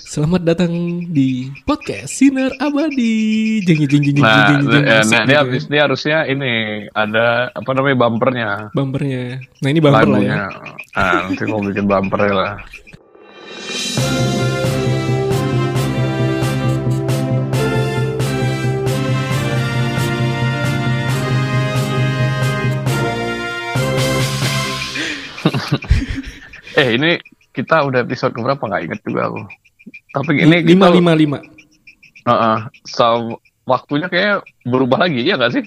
Selamat datang di podcast Sinar Abadi. Jeng jeng jeng jeng Nah, jeng jeng. eh, nah, ya. habis dia harusnya ini ada apa namanya bumpernya, bumpernya. Nah ini bumper lah ya. lagunya. Ah, nanti mau bikin bumpernya lah. eh ini kita udah episode berapa nggak inget juga aku. Tapi ini lima lima lima. Heeh. so, waktunya kayak berubah lagi ya nggak sih?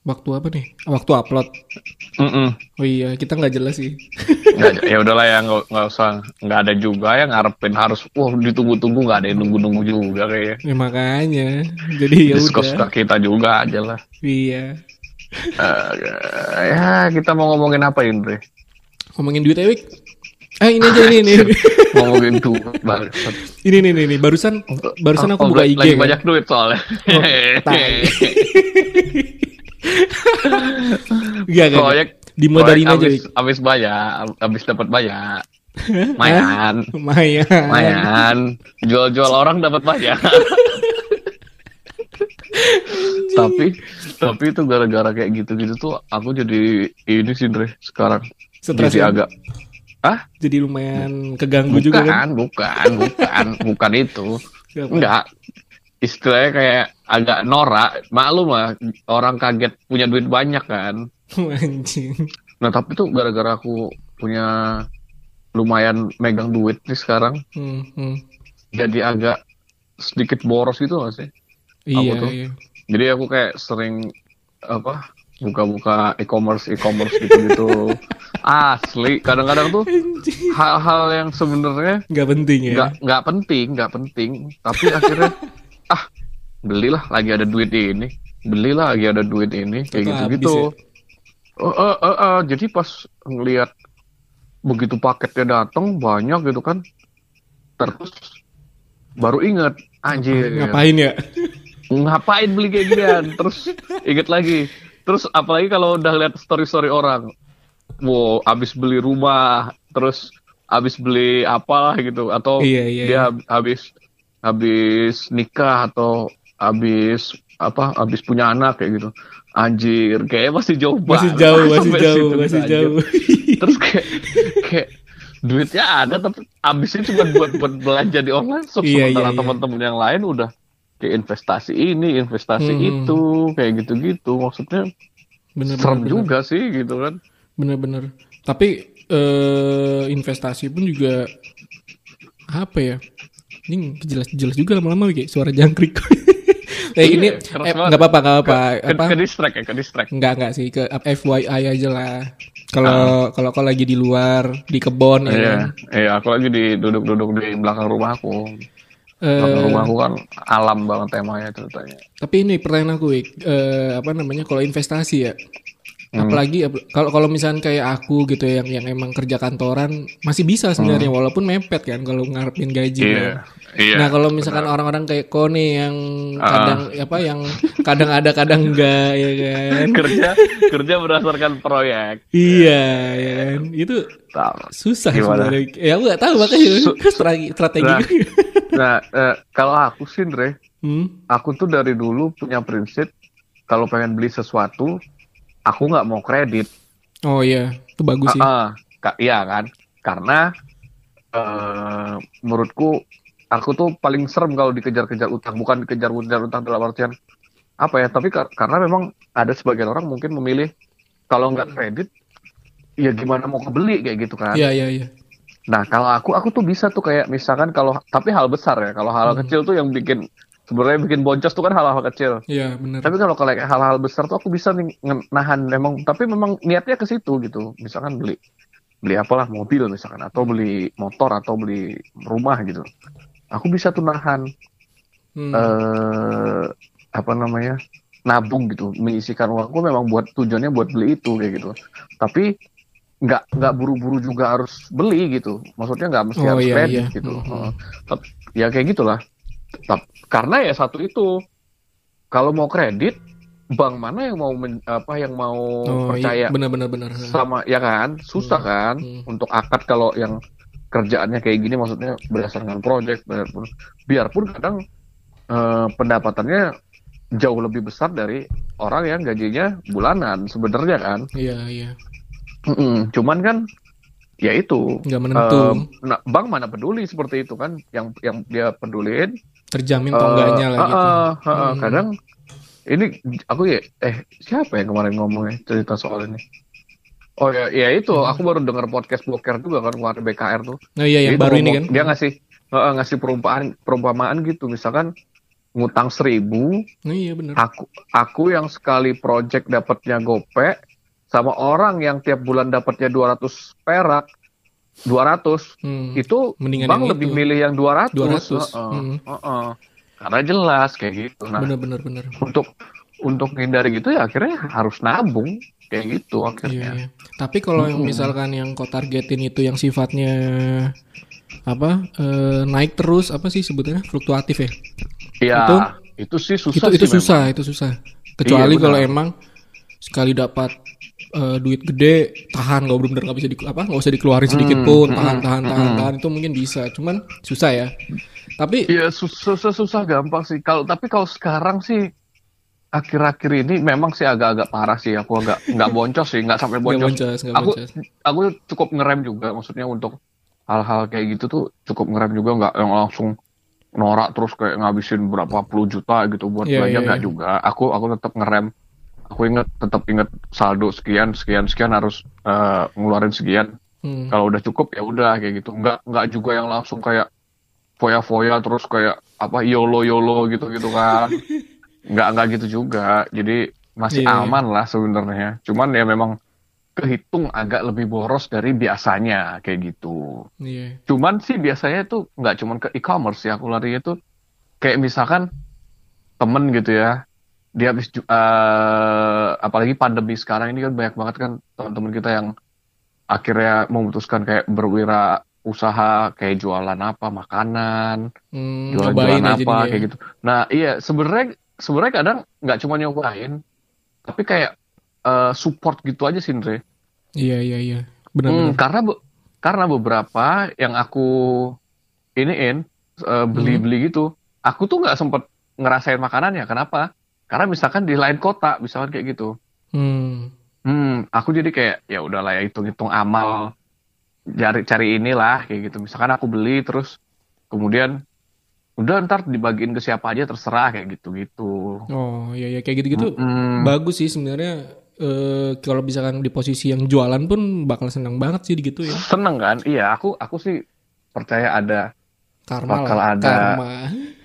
Waktu apa nih? Waktu upload. Mm-mm. Oh iya kita nggak jelas sih. Nggak, ya udahlah ya nggak usah nggak ada juga yang ngarepin harus wah ditunggu-tunggu nggak ada yang nunggu-nunggu juga kayaknya. ya makanya. Jadi ya udah. kita juga aja lah. Iya. Eh, ya kita mau ngomongin apa Indri? Ngomongin duit Ewik. Eh ini aja ini ini. ngomongin duit banget. ini ini ini, ini. barusan barusan aku Oh, buka lagi IG. kan. banyak duit soalnya. enggak. Proyek Dimodarin proyek aja. abis, abis bayar, abis dapat bayar. Mayan, Lumayan. mayan. Jual-jual orang dapat bayar. tapi tapi itu gara-gara kayak gitu-gitu tuh aku jadi ini sih Indri sekarang Stres jadi ya? agak ah Jadi lumayan keganggu juga kan. bukan bukan bukan bukan itu Apa? enggak istilahnya kayak agak norak maklum lah orang kaget punya duit banyak kan Anjing. nah tapi tuh gara-gara aku punya lumayan megang duit nih sekarang Hmm, hmm. jadi agak sedikit boros gitu gak sih Iya, tuh? iya. jadi aku kayak sering apa buka-buka e-commerce e-commerce gitu-gitu asli kadang-kadang tuh hal-hal yang sebenarnya Nggak penting ya. nggak nggak penting nggak penting. Tapi akhirnya ah belilah lagi ada duit ini. Belilah lagi ada duit ini kayak Itu gitu habis gitu ya? jadi pas ngelihat begitu paketnya datang banyak gitu kan. Terus baru ingat anjir. Ngapain ya? ngapain beli kayak ginian? Terus inget lagi. Terus apalagi kalau udah lihat story story orang wow abis beli rumah terus abis beli apalah gitu atau Iya, iya, dia habis habis nikah atau habis apa habis punya anak kayak gitu anjir kayaknya masih jauh Masih banget jauh, masih sampai jauh, situ, masih anjir. jauh. terus kayak kayak duitnya ada tapi habisnya cuma buat buat belanja di online shop Iya, sementara iya, iya. teman-teman yang lain udah kayak investasi ini investasi Hmm. itu kayak gitu-gitu maksudnya Bener, serem bener, juga sih gitu kan Bener-bener. Tapi eh, investasi pun juga apa ya? Ini jelas-jelas juga lama-lama kayak suara jangkrik. eh Iya, ini eh, nggak apa-apa nggak apa ke, apa ke distract ya ke distract nggak nggak sih ke FYI aja lah. Kalau kalau kau lagi di luar di kebon ya iya kan. iya aku lagi di duduk-duduk di belakang rumahku Eh, belakang rumahku kan alam banget temanya ceritanya Tapi ini pertanyaan aku, Wik. Eh, apa namanya kalau investasi ya? Hmm. Apalagi ap- kalau kalau misalnya kayak aku gitu ya, yang yang emang kerja kantoran masih bisa sebenarnya walaupun mepet kan kalau ngarepin gaji. Hmm. iya kan. iya Nah kalau misalkan orang-orang kayak nih yang Ah. kadang apa yang kadang ada kadang enggak ya kan? kerja kerja berdasarkan proyek iya ya kan itu Tahu. susah Gimana? sebenarnya. Ya aku nggak tahu makanya Su- strategi strategi. Nah. nah eh, kalau aku sih Andre Hmm? aku tuh dari dulu punya prinsip kalau pengen beli sesuatu aku nggak mau kredit Oh iya itu bagus sih. Ah. Ka- iya kan karena eh menurutku aku tuh paling serem kalau dikejar-kejar utang bukan dikejar-kejar utang dalam artian apa ya tapi kar- karena memang ada sebagian orang mungkin memilih kalau nggak kredit ya gimana mau kebeli kayak gitu kan Iya iya iya. Nah, kalau aku aku tuh bisa tuh kayak misalkan kalau tapi hal besar ya. Kalau hal Hmm. kecil tuh yang bikin sebenarnya bikin boncos tuh kan hal-hal kecil. Iya benar. Tapi kalau kayak hal-hal besar tuh aku bisa nih nahan memang tapi memang niatnya ke situ gitu. Misalkan beli beli apalah mobil misalkan atau beli motor atau beli rumah gitu. Aku bisa tuh nahan Hmm. eh apa namanya? nabung gitu, menyisikan uangku memang buat tujuannya buat beli itu kayak gitu. Tapi nggak nggak buru-buru juga harus beli gitu. Maksudnya nggak mesti Oh, harus iya, kredit iya. gitu. Mhm. Heeh. Tep- ya kayak gitulah. Tep- karena ya satu itu kalau mau kredit bank mana yang mau men- apa yang mau Oh percaya iya benar benar sama ya kan susah Hmm. kan Hmm. untuk akad kalau yang kerjaannya kayak gini maksudnya berdasarkan project biarpun biarpun kadang eh, pendapatannya jauh lebih besar dari orang yang gajinya bulanan sebenarnya kan Iya, iya. Mm-mm. cuman kan ya itu Nggak menentu. eh, nah, bank mana peduli seperti itu kan yang yang dia pedulin Terjamin atau enggaknya lah gitu. ah, ah, Hmm. kadang ini aku ya eh siapa yang kemarin ngomongnya cerita soal ini oh ya ya itu Hmm. aku baru dengar podcast Boker juga kan kemarin BKR tuh Nah, iya yang Dia baru ini kan. dia ngasih eh, ngasih perumpamaan perumpamaan gitu misalkan ngutang seribu Nah, iya bener. aku aku yang sekali project dapatnya gope sama orang yang tiap bulan dapatnya 200 perak 200 Hmm. itu Mendingan bang lebih itu. milih yang 200, 200, Heeh, hmm. heeh. karena jelas kayak gitu nah Bener, bener, bener. untuk untuk menghindari gitu ya akhirnya harus nabung kayak gitu Iya, akhirnya iya. Tapi kalau yang Mm-mm. misalkan yang kau targetin itu yang sifatnya apa eh, naik terus apa sih sebetulnya fluktuatif ya? ya Itu- itu, sih susah itu sih itu memang. susah, itu susah. Kecuali Iya, kalau emang sekali dapat eh, duit gede tahan nggak bener-bener nggak bisa di, apa nggak usah dikeluarin sedikit Hmm, pun hmm, tahan tahan tahan hmm. tahan itu mungkin bisa cuman susah ya. Tapi Iya susah, susah susah gampang sih. Kalau tapi kalau sekarang sih akhir-akhir ini memang sih agak-agak parah sih. Aku agak nggak boncos sih nggak sampai boncos. boncos nggak aku boncos. aku cukup ngerem juga maksudnya untuk hal-hal kayak gitu tuh cukup ngerem juga nggak yang langsung norak terus kayak ngabisin berapa puluh juta gitu buat Iya, belanja iya, nggak iya. juga. Aku aku tetap ngerem aku inget tetap inget saldo sekian sekian sekian harus eh, ngeluarin sekian. Hmm. kalau udah cukup ya udah kayak gitu. Nggak nggak juga yang langsung kayak foya-foya terus kayak apa yolo yolo gitu gitu kan. Nggak nggak gitu juga. Jadi masih Iya, iya. aman lah sebenarnya. Cuman ya memang kehitung agak lebih boros dari biasanya kayak gitu. Iya. Cuman sih biasanya tuh nggak cuman ke e-commerce ya aku larinya tuh kayak misalkan temen gitu ya dia habis eh, apalagi pandemi sekarang ini kan banyak banget kan teman-teman kita yang akhirnya memutuskan kayak berwira usaha kayak jualan apa makanan Hmm, jualan jualan apa dia. kayak gitu nah iya sebenarnya sebenarnya kadang nggak cuma nyobain tapi kayak eh, support gitu aja sih Andre iya iya iya benar Hmm, benar karena be- karena beberapa yang aku iniin eh, beli-beli gitu, aku tuh nggak sempet ngerasain makanannya. Kenapa? Karena misalkan di lain kota, misalkan kayak gitu. hmm. Hmm, aku jadi kayak ya udahlah ya hitung-hitung amal, cari cari inilah kayak gitu. Misalkan aku beli terus kemudian udah ntar dibagiin ke siapa aja terserah kayak gitu-gitu. oh iya iya kayak gitu-gitu Hmm, bagus sih sebenarnya eh, kalau misalkan di posisi yang jualan pun bakal senang banget sih gitu ya seneng kan? Iya, aku aku sih percaya ada karma Bakal lah ada- karma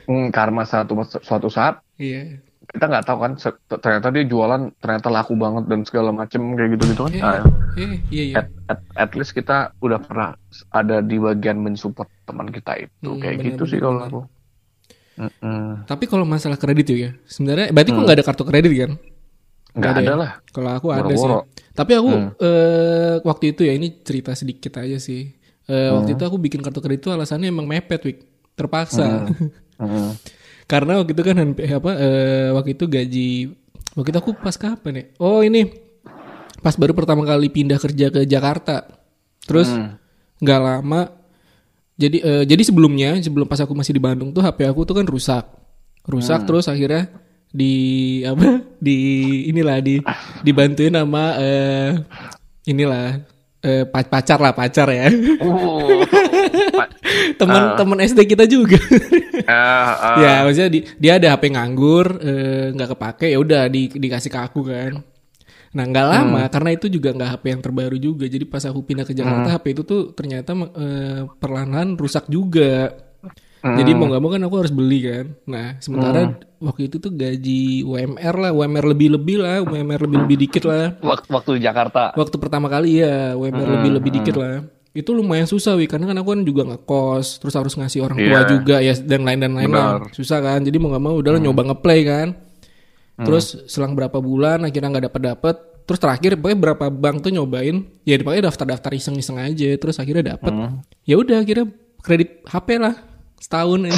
hmm, karma satu suatu saat iya kita nggak tahu kan ternyata dia jualan ternyata laku banget dan segala macem kayak gitu gitu kan Iya. Nah, eh iya iya at, at, at least kita udah pernah ada di bagian mensupport teman kita itu Hmm, kayak benar, gitu sih benar, kalau aku Mm-mm. tapi kalau masalah kredit ya sebenarnya berarti kok Hmm. nggak ada kartu kredit kan nggak ada ada ya? lah Kalau aku ada sih. Boro-boro. Tapi aku Hmm. eh, waktu itu ya ini cerita sedikit aja sih. Eh, Waktu Hmm. itu aku bikin kartu kredit itu alasannya emang mepet, Wik. Terpaksa. Mm. Karena waktu itu kan apa eh, waktu itu gaji waktu itu aku pas kapan ya? Oh, ini pas baru pertama kali pindah kerja ke Jakarta. Terus Hmm. nggak lama jadi eh, jadi sebelumnya sebelum pas aku masih di Bandung tuh HP aku tuh kan rusak. Rusak Hmm. terus akhirnya di apa? Di inilah di dibantuin sama eh inilah eh, pa- pacar lah pacar ya. Uh, Pak, Teman teman SD kita juga. eh, eh, ya maksudnya di- dia ada HP nganggur eh, nggak kepake ya udah di, dikasih ke aku kan. Nah nggak lama karena itu juga nggak HP yang terbaru juga jadi pas aku pindah ke Jakarta HP itu tuh ternyata eh, perlahan rusak juga jadi mau nggak mau kan aku harus beli kan. Nah sementara waktu itu tuh gaji UMR lah UMR lebih lebih lah UMR lebih lebih dikit lah. Waktu, waktu di Jakarta. Waktu pertama kali ya UMR lebih lebih dikit lah. Itu lumayan susah wi karena kan aku kan juga ngekos terus harus ngasih orang tua Iya. juga ya dan lain dan lain lah. Susah kan jadi mau nggak mau udah lah nyoba ngeplay kan. Terus selang berapa bulan akhirnya nggak dapat dapat terus terakhir pokoknya berapa bank tuh nyobain ya pokoknya daftar daftar iseng iseng aja. Terus akhirnya dapat ya udah akhirnya kredit HP lah setahun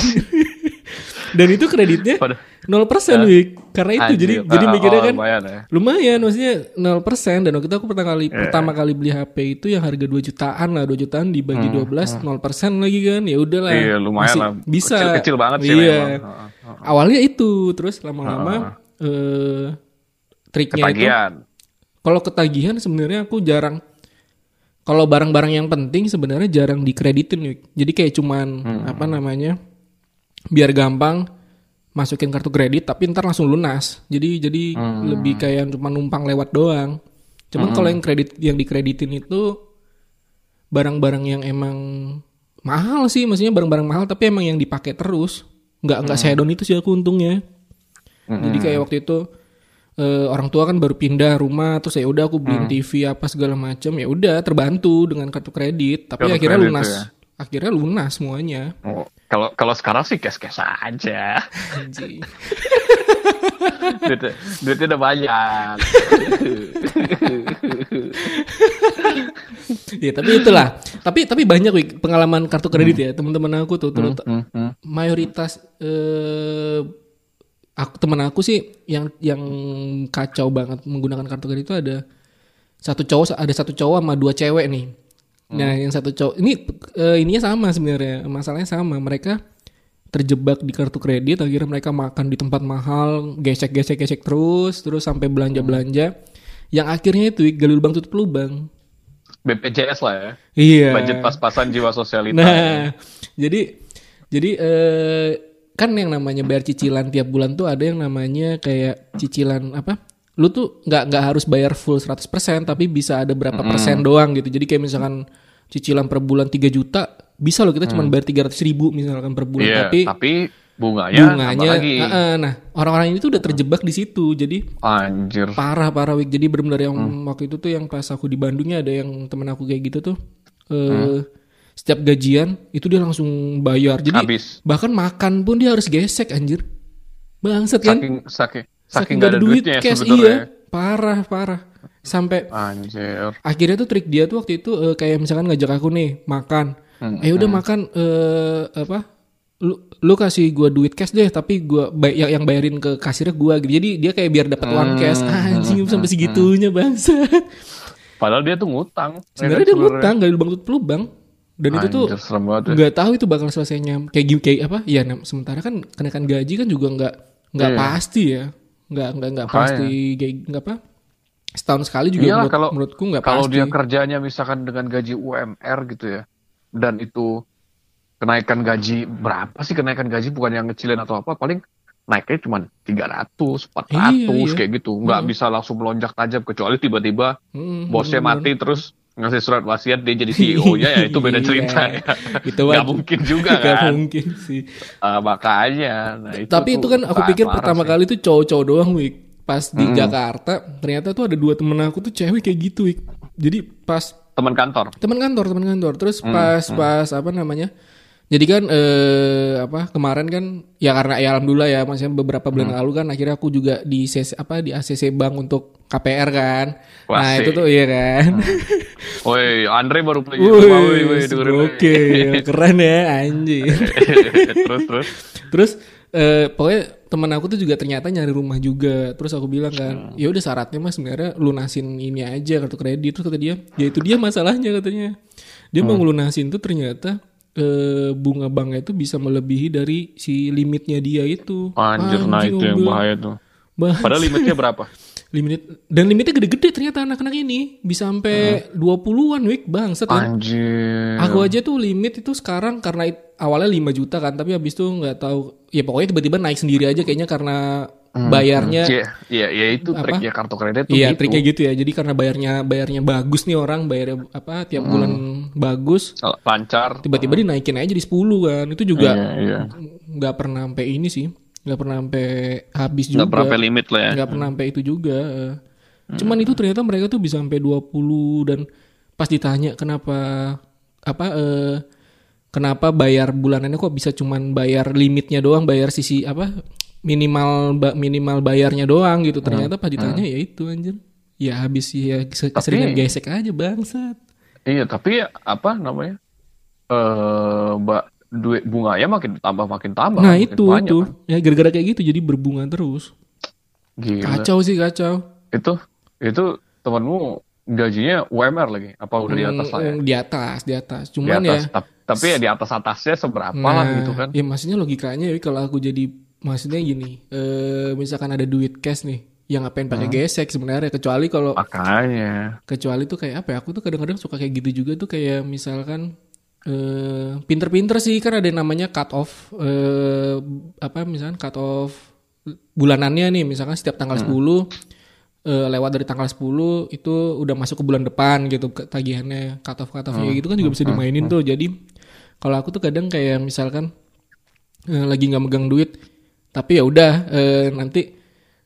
Dan itu kreditnya Pada- 0% Wik. Karena itu jadi Anjir. jadi Ah, mikirnya oh, kan lumayan ya. lumayan maksudnya 0% dan waktu itu aku pertama kali Iya. pertama kali beli HP itu yang harga 2 jutaan lah 2 jutaan dibagi 12 0% lagi kan ya udahlah Hmm, Iya, lumayan Masih lah. bisa Kecil-kecil banget sih iya. heeh. awalnya itu terus lama-lama eh triknya itu Ketagihan. kalau ketagihan sebenarnya aku jarang kalau barang-barang yang penting sebenarnya jarang dikreditin Wik. jadi kayak cuman Hmm. apa namanya biar gampang masukin kartu kredit tapi ntar langsung lunas. Jadi jadi Hmm. lebih kayak cuma numpang lewat doang. Cuman kalau yang kredit yang dikreditin itu barang-barang yang emang mahal sih. Maksudnya barang-barang mahal tapi emang yang dipakai terus. Nggak nggak sedon itu sih aku untungnya. Jadi kayak waktu itu eh, orang tua kan baru pindah rumah terus ya udah aku beliin TV apa segala macam ya udah terbantu dengan kartu kredit tapi Kartu akhirnya kredit lunas ya. akhirnya lunas semuanya Oh, Kalau kalau sekarang sih cash-cash aja. Anjing. duitnya, duitnya udah banyak. ya tapi itulah tapi tapi banyak Wik, pengalaman kartu kredit ya teman-teman aku tuh terut- Hmm, hmm. mayoritas eh aku teman aku sih yang yang kacau banget menggunakan kartu kredit itu ada satu cowok ada satu cowok sama dua cewek nih. Nah, yang satu cowok ini eh, ininya sama sebenarnya. Masalahnya sama. Mereka terjebak di kartu kredit akhirnya mereka makan di tempat mahal, gesek-gesek-gesek terus terus sampai belanja-belanja yang akhirnya itu gali lubang tutup lubang. BPJS lah ya. Iya. Budget pas-pasan jiwa sosialita. Nah, jadi jadi eh, kan yang namanya bayar cicilan tiap bulan tuh ada yang namanya kayak cicilan apa? Lu tuh nggak nggak harus bayar full 100% tapi bisa ada berapa persen doang gitu. Jadi kayak misalkan cicilan per bulan 3 juta, bisa loh kita cuma bayar 300 ribu misalkan per bulan. Iya, tapi tapi bunganya, bunganya, lagi. Heeh, nah orang-orang ini tuh udah terjebak di situ. Jadi Anjir. parah parah Wik. jadi benar-benar yang Hmm. waktu itu tuh yang pas aku di Bandungnya ada yang temen aku kayak gitu tuh eh Hmm. Setiap gajian itu dia langsung bayar. Jadi Habis. bahkan makan pun dia harus gesek anjir. Bangsat kan? Saking saking saking saking gak ada duit duitnya cash sebenarnya. iya. parah parah. Sampai Anjir. akhirnya tuh trik dia tuh waktu itu eh, kayak misalkan ngajak aku nih makan. Hmm, eh udah makan eh apa lu lu kasih gua duit cash deh tapi gua bay yang, yang bayarin ke kasirnya gua gitu. Jadi dia kayak biar dapat uang Hmm, cash. anjing sampai segitunya bangsat. Padahal dia tuh ngutang. sebenarnya dia ngutang gak lubang tutup lubang dan itu tuh Anjir, banget. ya. nggak tahu itu bakal selesainya kayak gim- kayak apa ya sementara kan kenaikan gaji kan juga nggak nggak Iya. pasti ya nggak nggak nggak pasti kayak nggak apa setahun sekali juga Iyalah, menurut, kalau- menurutku nggak Kalau pasti dia kerjanya misalkan dengan gaji UMR gitu ya, dan itu kenaikan gaji berapa sih kenaikan gaji bukan yang ngecilin atau apa, paling naiknya cuma 300, 400 Iya, iya. kayak gitu, nggak bisa langsung melonjak tajam kecuali tiba-tiba Hmm, bosnya bener-bener. mati terus ngasih surat wasiat dia jadi CEO-nya ya itu beda Iya. cerita ya. Itu Nggak mungkin juga Nggak kan. mungkin sih Ah, makanya. Nah, tapi itu kan aku pikir sih. pertama kali tuh cowok-cowok doang wik pas di Jakarta ternyata tuh ada dua temen aku tuh cewek kayak gitu wik jadi pas teman kantor. teman kantor teman kantor terus Hmm, pas pas apa namanya jadi kan eh apa kemarin kan ya karena ya alhamdulillah ya maksudnya beberapa bulan Hmm. lalu kan akhirnya aku juga di CC, apa di ACC Bank untuk KPR kan. Nah Wah, itu tuh iya kan. Woi, Andre baru play oke keren ya anjing terus terus. terus eh, pokoknya teman aku tuh juga ternyata nyari rumah juga. Terus aku bilang kan Hmm. ya udah syaratnya mas sebenarnya lunasin ini aja kartu kredit. Terus kata dia ya itu dia masalahnya katanya. Dia Hmm. mau ngelunasin tuh ternyata eh, bunga banknya itu bisa melebihi dari si limitnya dia itu Anjir, nah Anjing, itu yang bahaya tuh. "Bah, Padahal limitnya berapa? limit dan limitnya gede-gede ternyata anak-anak ini bisa sampai 20-an week bangsat kan Anjir. Aku aja tuh limit itu sekarang karena awalnya 5 juta kan, tapi habis itu nggak tahu. Ya pokoknya tiba-tiba naik sendiri aja kayaknya karena bayarnya. Iya, iya, iya itu Apa? triknya kartu kredit tuh Iya, gitu. triknya gitu ya. Jadi karena bayarnya bayarnya bagus nih orang, bayarnya apa tiap bulan bagus, Lancar. tiba-tiba dinaikin aja jadi 10 kan. Itu juga Iya, iya. nggak pernah sampai ini sih. nggak pernah sampai habis juga. Nggak berapa limit lah ya. nggak pernah sampai itu juga. eh. Cuman itu ternyata mereka tuh bisa sampai 20 dan pas ditanya kenapa apa eh kenapa bayar bulanannya kok bisa cuman bayar limitnya doang, bayar sisi apa minimal ba- minimal bayarnya doang gitu. Ternyata pas ditanya ya itu anjir. Ya habis ya se- keseringan gesek aja bangsat. Iya, tapi apa namanya? Eh, mbak duit bunganya makin tambah makin tambah. Nah makin itu banyak, itu kan. ya gara-gara kayak gitu jadi berbunga terus. Gila. Kacau sih kacau. Itu itu temanmu gajinya UMR lagi apa udah di atas lah ya? Hmm, Di atas, di atas. Di Cuman atas, ya tap- tapi ya di atas atasnya seberapa lah Nah, gitu kan? Ya maksudnya logikanya ya kalau aku jadi maksudnya gini, eh misalkan ada duit cash nih, yang ngapain pakai gesek sebenarnya kecuali kalau Makanya. kecuali tuh kayak apa ya? Aku tuh kadang-kadang suka kayak gitu juga tuh kayak misalkan eh pinter-pinter sih kan ada yang namanya cut off eh apa misalkan cut off bulanannya nih misalkan setiap tanggal 10 eh, lewat dari tanggal 10 itu udah masuk ke bulan depan gitu tagihannya cut off cut offnya gitu kan juga bisa dimainin tuh. Jadi kalau aku tuh kadang kayak misalkan eh, lagi nggak megang duit tapi ya udah eh, nanti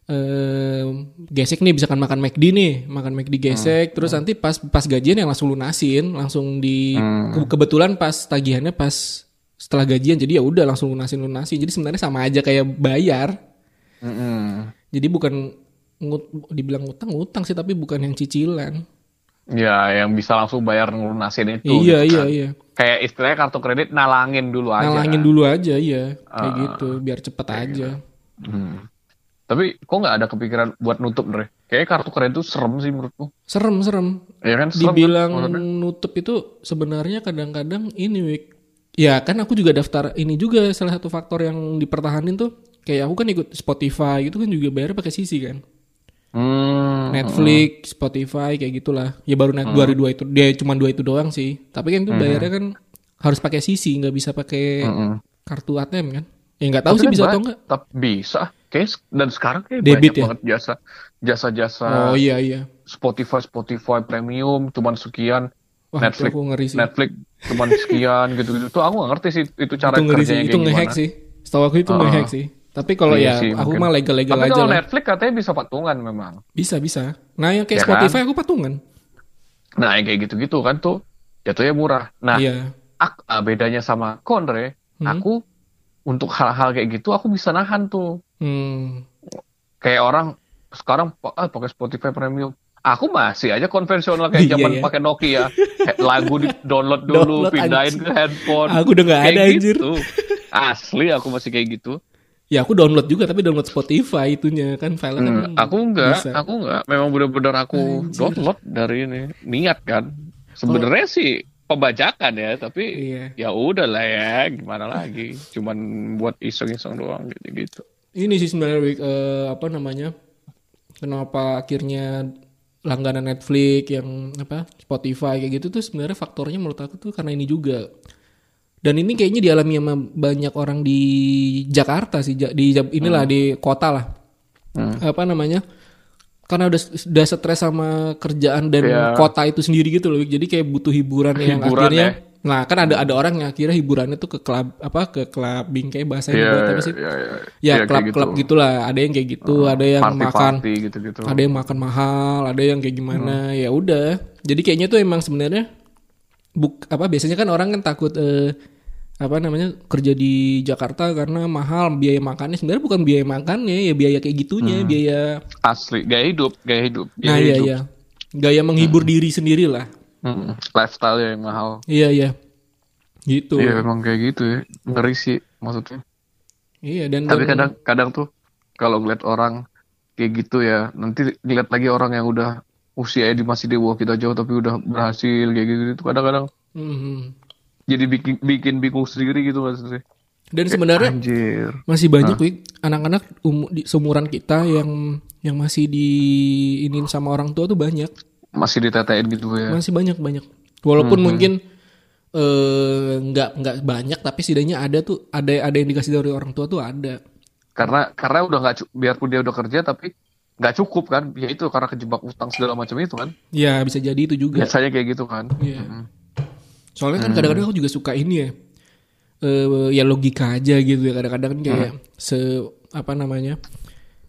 eh, gesek nih misalkan makan McD nih makan McD gesek terus nanti pas pas gajian yang langsung lunasin langsung di ke- kebetulan pas tagihannya pas setelah gajian jadi ya udah langsung lunasin lunasin jadi sebenarnya sama aja kayak bayar Mm-mm. jadi bukan ngut, dibilang utang utang sih tapi bukan yang cicilan Ya, yang bisa langsung bayar ngelunasin itu. iya gitu iya kan. iya Kayak istilahnya kartu kredit nalangin dulu aja. nalangin dulu aja iya kayak Ah, gitu biar cepet aja Hmm. Tapi kok nggak ada kepikiran buat nutup, Dre? Kayaknya kartu kredit itu serem sih menurutku. serem serem Ya kan serem kan dibilang maksudnya? nutup itu sebenarnya kadang-kadang ini Wik. ya kan aku juga daftar ini juga salah satu faktor yang dipertahanin tuh kayak aku kan ikut Spotify gitu kan juga bayar pakai sisi kan Hmm. Netflix Spotify kayak gitulah ya baru naik dua dua itu dia cuma dua itu doang sih tapi kan itu bayarnya kan harus pakai sisi nggak bisa pakai Mm-mm. kartu ATM kan ya nggak tahu Tapi sih kan bisa atau enggak Tapi bisa. S- dan sekarang kayak Debit banyak ya? banget jasa jasa-jasa oh iya iya Spotify Spotify premium cuman sekian wah Netflix itu aku ngeri sih Netflix cuman sekian gitu-gitu tuh aku gak ngerti sih itu cara itu ngeri sih kerjanya itu kayak ngehack gimana. sih setahu aku itu Ah. ngehack sih tapi kalau Iya ya sih, aku mungkin. mah legal-legal Tapi aja kalau lah Netflix katanya bisa patungan memang. bisa bisa nah yang kayak Ya kan? Spotify aku patungan Nah yang kayak gitu-gitu kan tuh jatuhnya murah. Nah iya ak- ah, bedanya sama Konre, Hmm. aku untuk hal-hal kayak gitu aku bisa nahan tuh. hmm. Kayak orang sekarang ah, pakai Spotify premium. Aku masih aja konvensional kayak Iya, zaman ya. pakai Nokia. Kayak lagu di download dulu, Download, pindahin anjir. ke handphone. Aku udah nggak Kayak ada, anjir. gitu. Asli aku masih kayak gitu. Ya aku download juga tapi download Spotify itunya kan filenya kan. Hmm, aku enggak, bisa. aku enggak. Memang benar-benar aku Anjir. download dari ini. Niat kan. Sebenarnya sih pembajakan ya, tapi Iya. ya udah lah ya, gimana lagi. Cuman buat iseng-iseng doang gitu-gitu. Ini sih sebenarnya eh, apa namanya? Kenapa akhirnya langganan Netflix yang apa Spotify kayak gitu tuh sebenarnya faktornya menurut aku tuh karena ini juga. Dan ini kayaknya dialami sama banyak orang di Jakarta sih, di inilah di kota lah. Hmm. Apa namanya? Karena udah udah stres sama kerjaan dan Iya. kota itu sendiri gitu loh. Jadi kayak butuh hiburan yang Hiburan akhirnya ya. Nah, kan ada ada orang yang akhirnya hiburannya tuh ke klub apa ke clubbing kayak bahasanya Iya, buat apa sih? iya, iya. Ya Iya, klub-klub gitu. gitulah, ada yang kayak gitu, ada yang makan Party-party gitu-gitu. ada yang makan mahal, ada yang kayak gimana. Hmm. Ya udah. Jadi kayaknya tuh emang sebenarnya buk apa biasanya kan orang kan takut eh, apa namanya kerja di Jakarta karena mahal biaya makannya sebenarnya bukan biaya makannya ya biaya kayak gitunya, biaya Asli, gaya hidup, gaya hidup. nah Gaya iya iya. Gaya menghibur diri sendiri lah. Hmm, Lifestyle yang mahal. Iya iya. Gitu. Iya, memang kayak gitu ya. Ngeri sih maksudnya. Iya dan Tapi dan- kadang kadang tuh kalau ngeliat orang kayak gitu ya, nanti ngeliat lagi orang yang udah usianya di masih di bawah kita jauh tapi udah berhasil kayak gitu itu kadang-kadang Mhm. jadi bikin bikin bingung sendiri gitu maksudnya. Dan sebenarnya Anjir. masih banyak Wik, anak-anak umu- di seumuran kita yang yang masih di ini sama orang tua tuh banyak Masih ditetein gitu ya. masih banyak banyak walaupun mungkin eh, nggak nggak banyak tapi setidaknya ada tuh ada ada yang dikasih dari orang tua tuh ada Karena karena udah nggak biarpun dia udah kerja tapi nggak cukup kan. Ya itu karena kejebak utang segala macam itu kan. ya bisa jadi itu juga Biasanya kayak gitu kan. Iya. soalnya kan kadang-kadang aku juga suka ini ya eh, ya logika aja gitu ya kadang-kadang kan kayak se apa namanya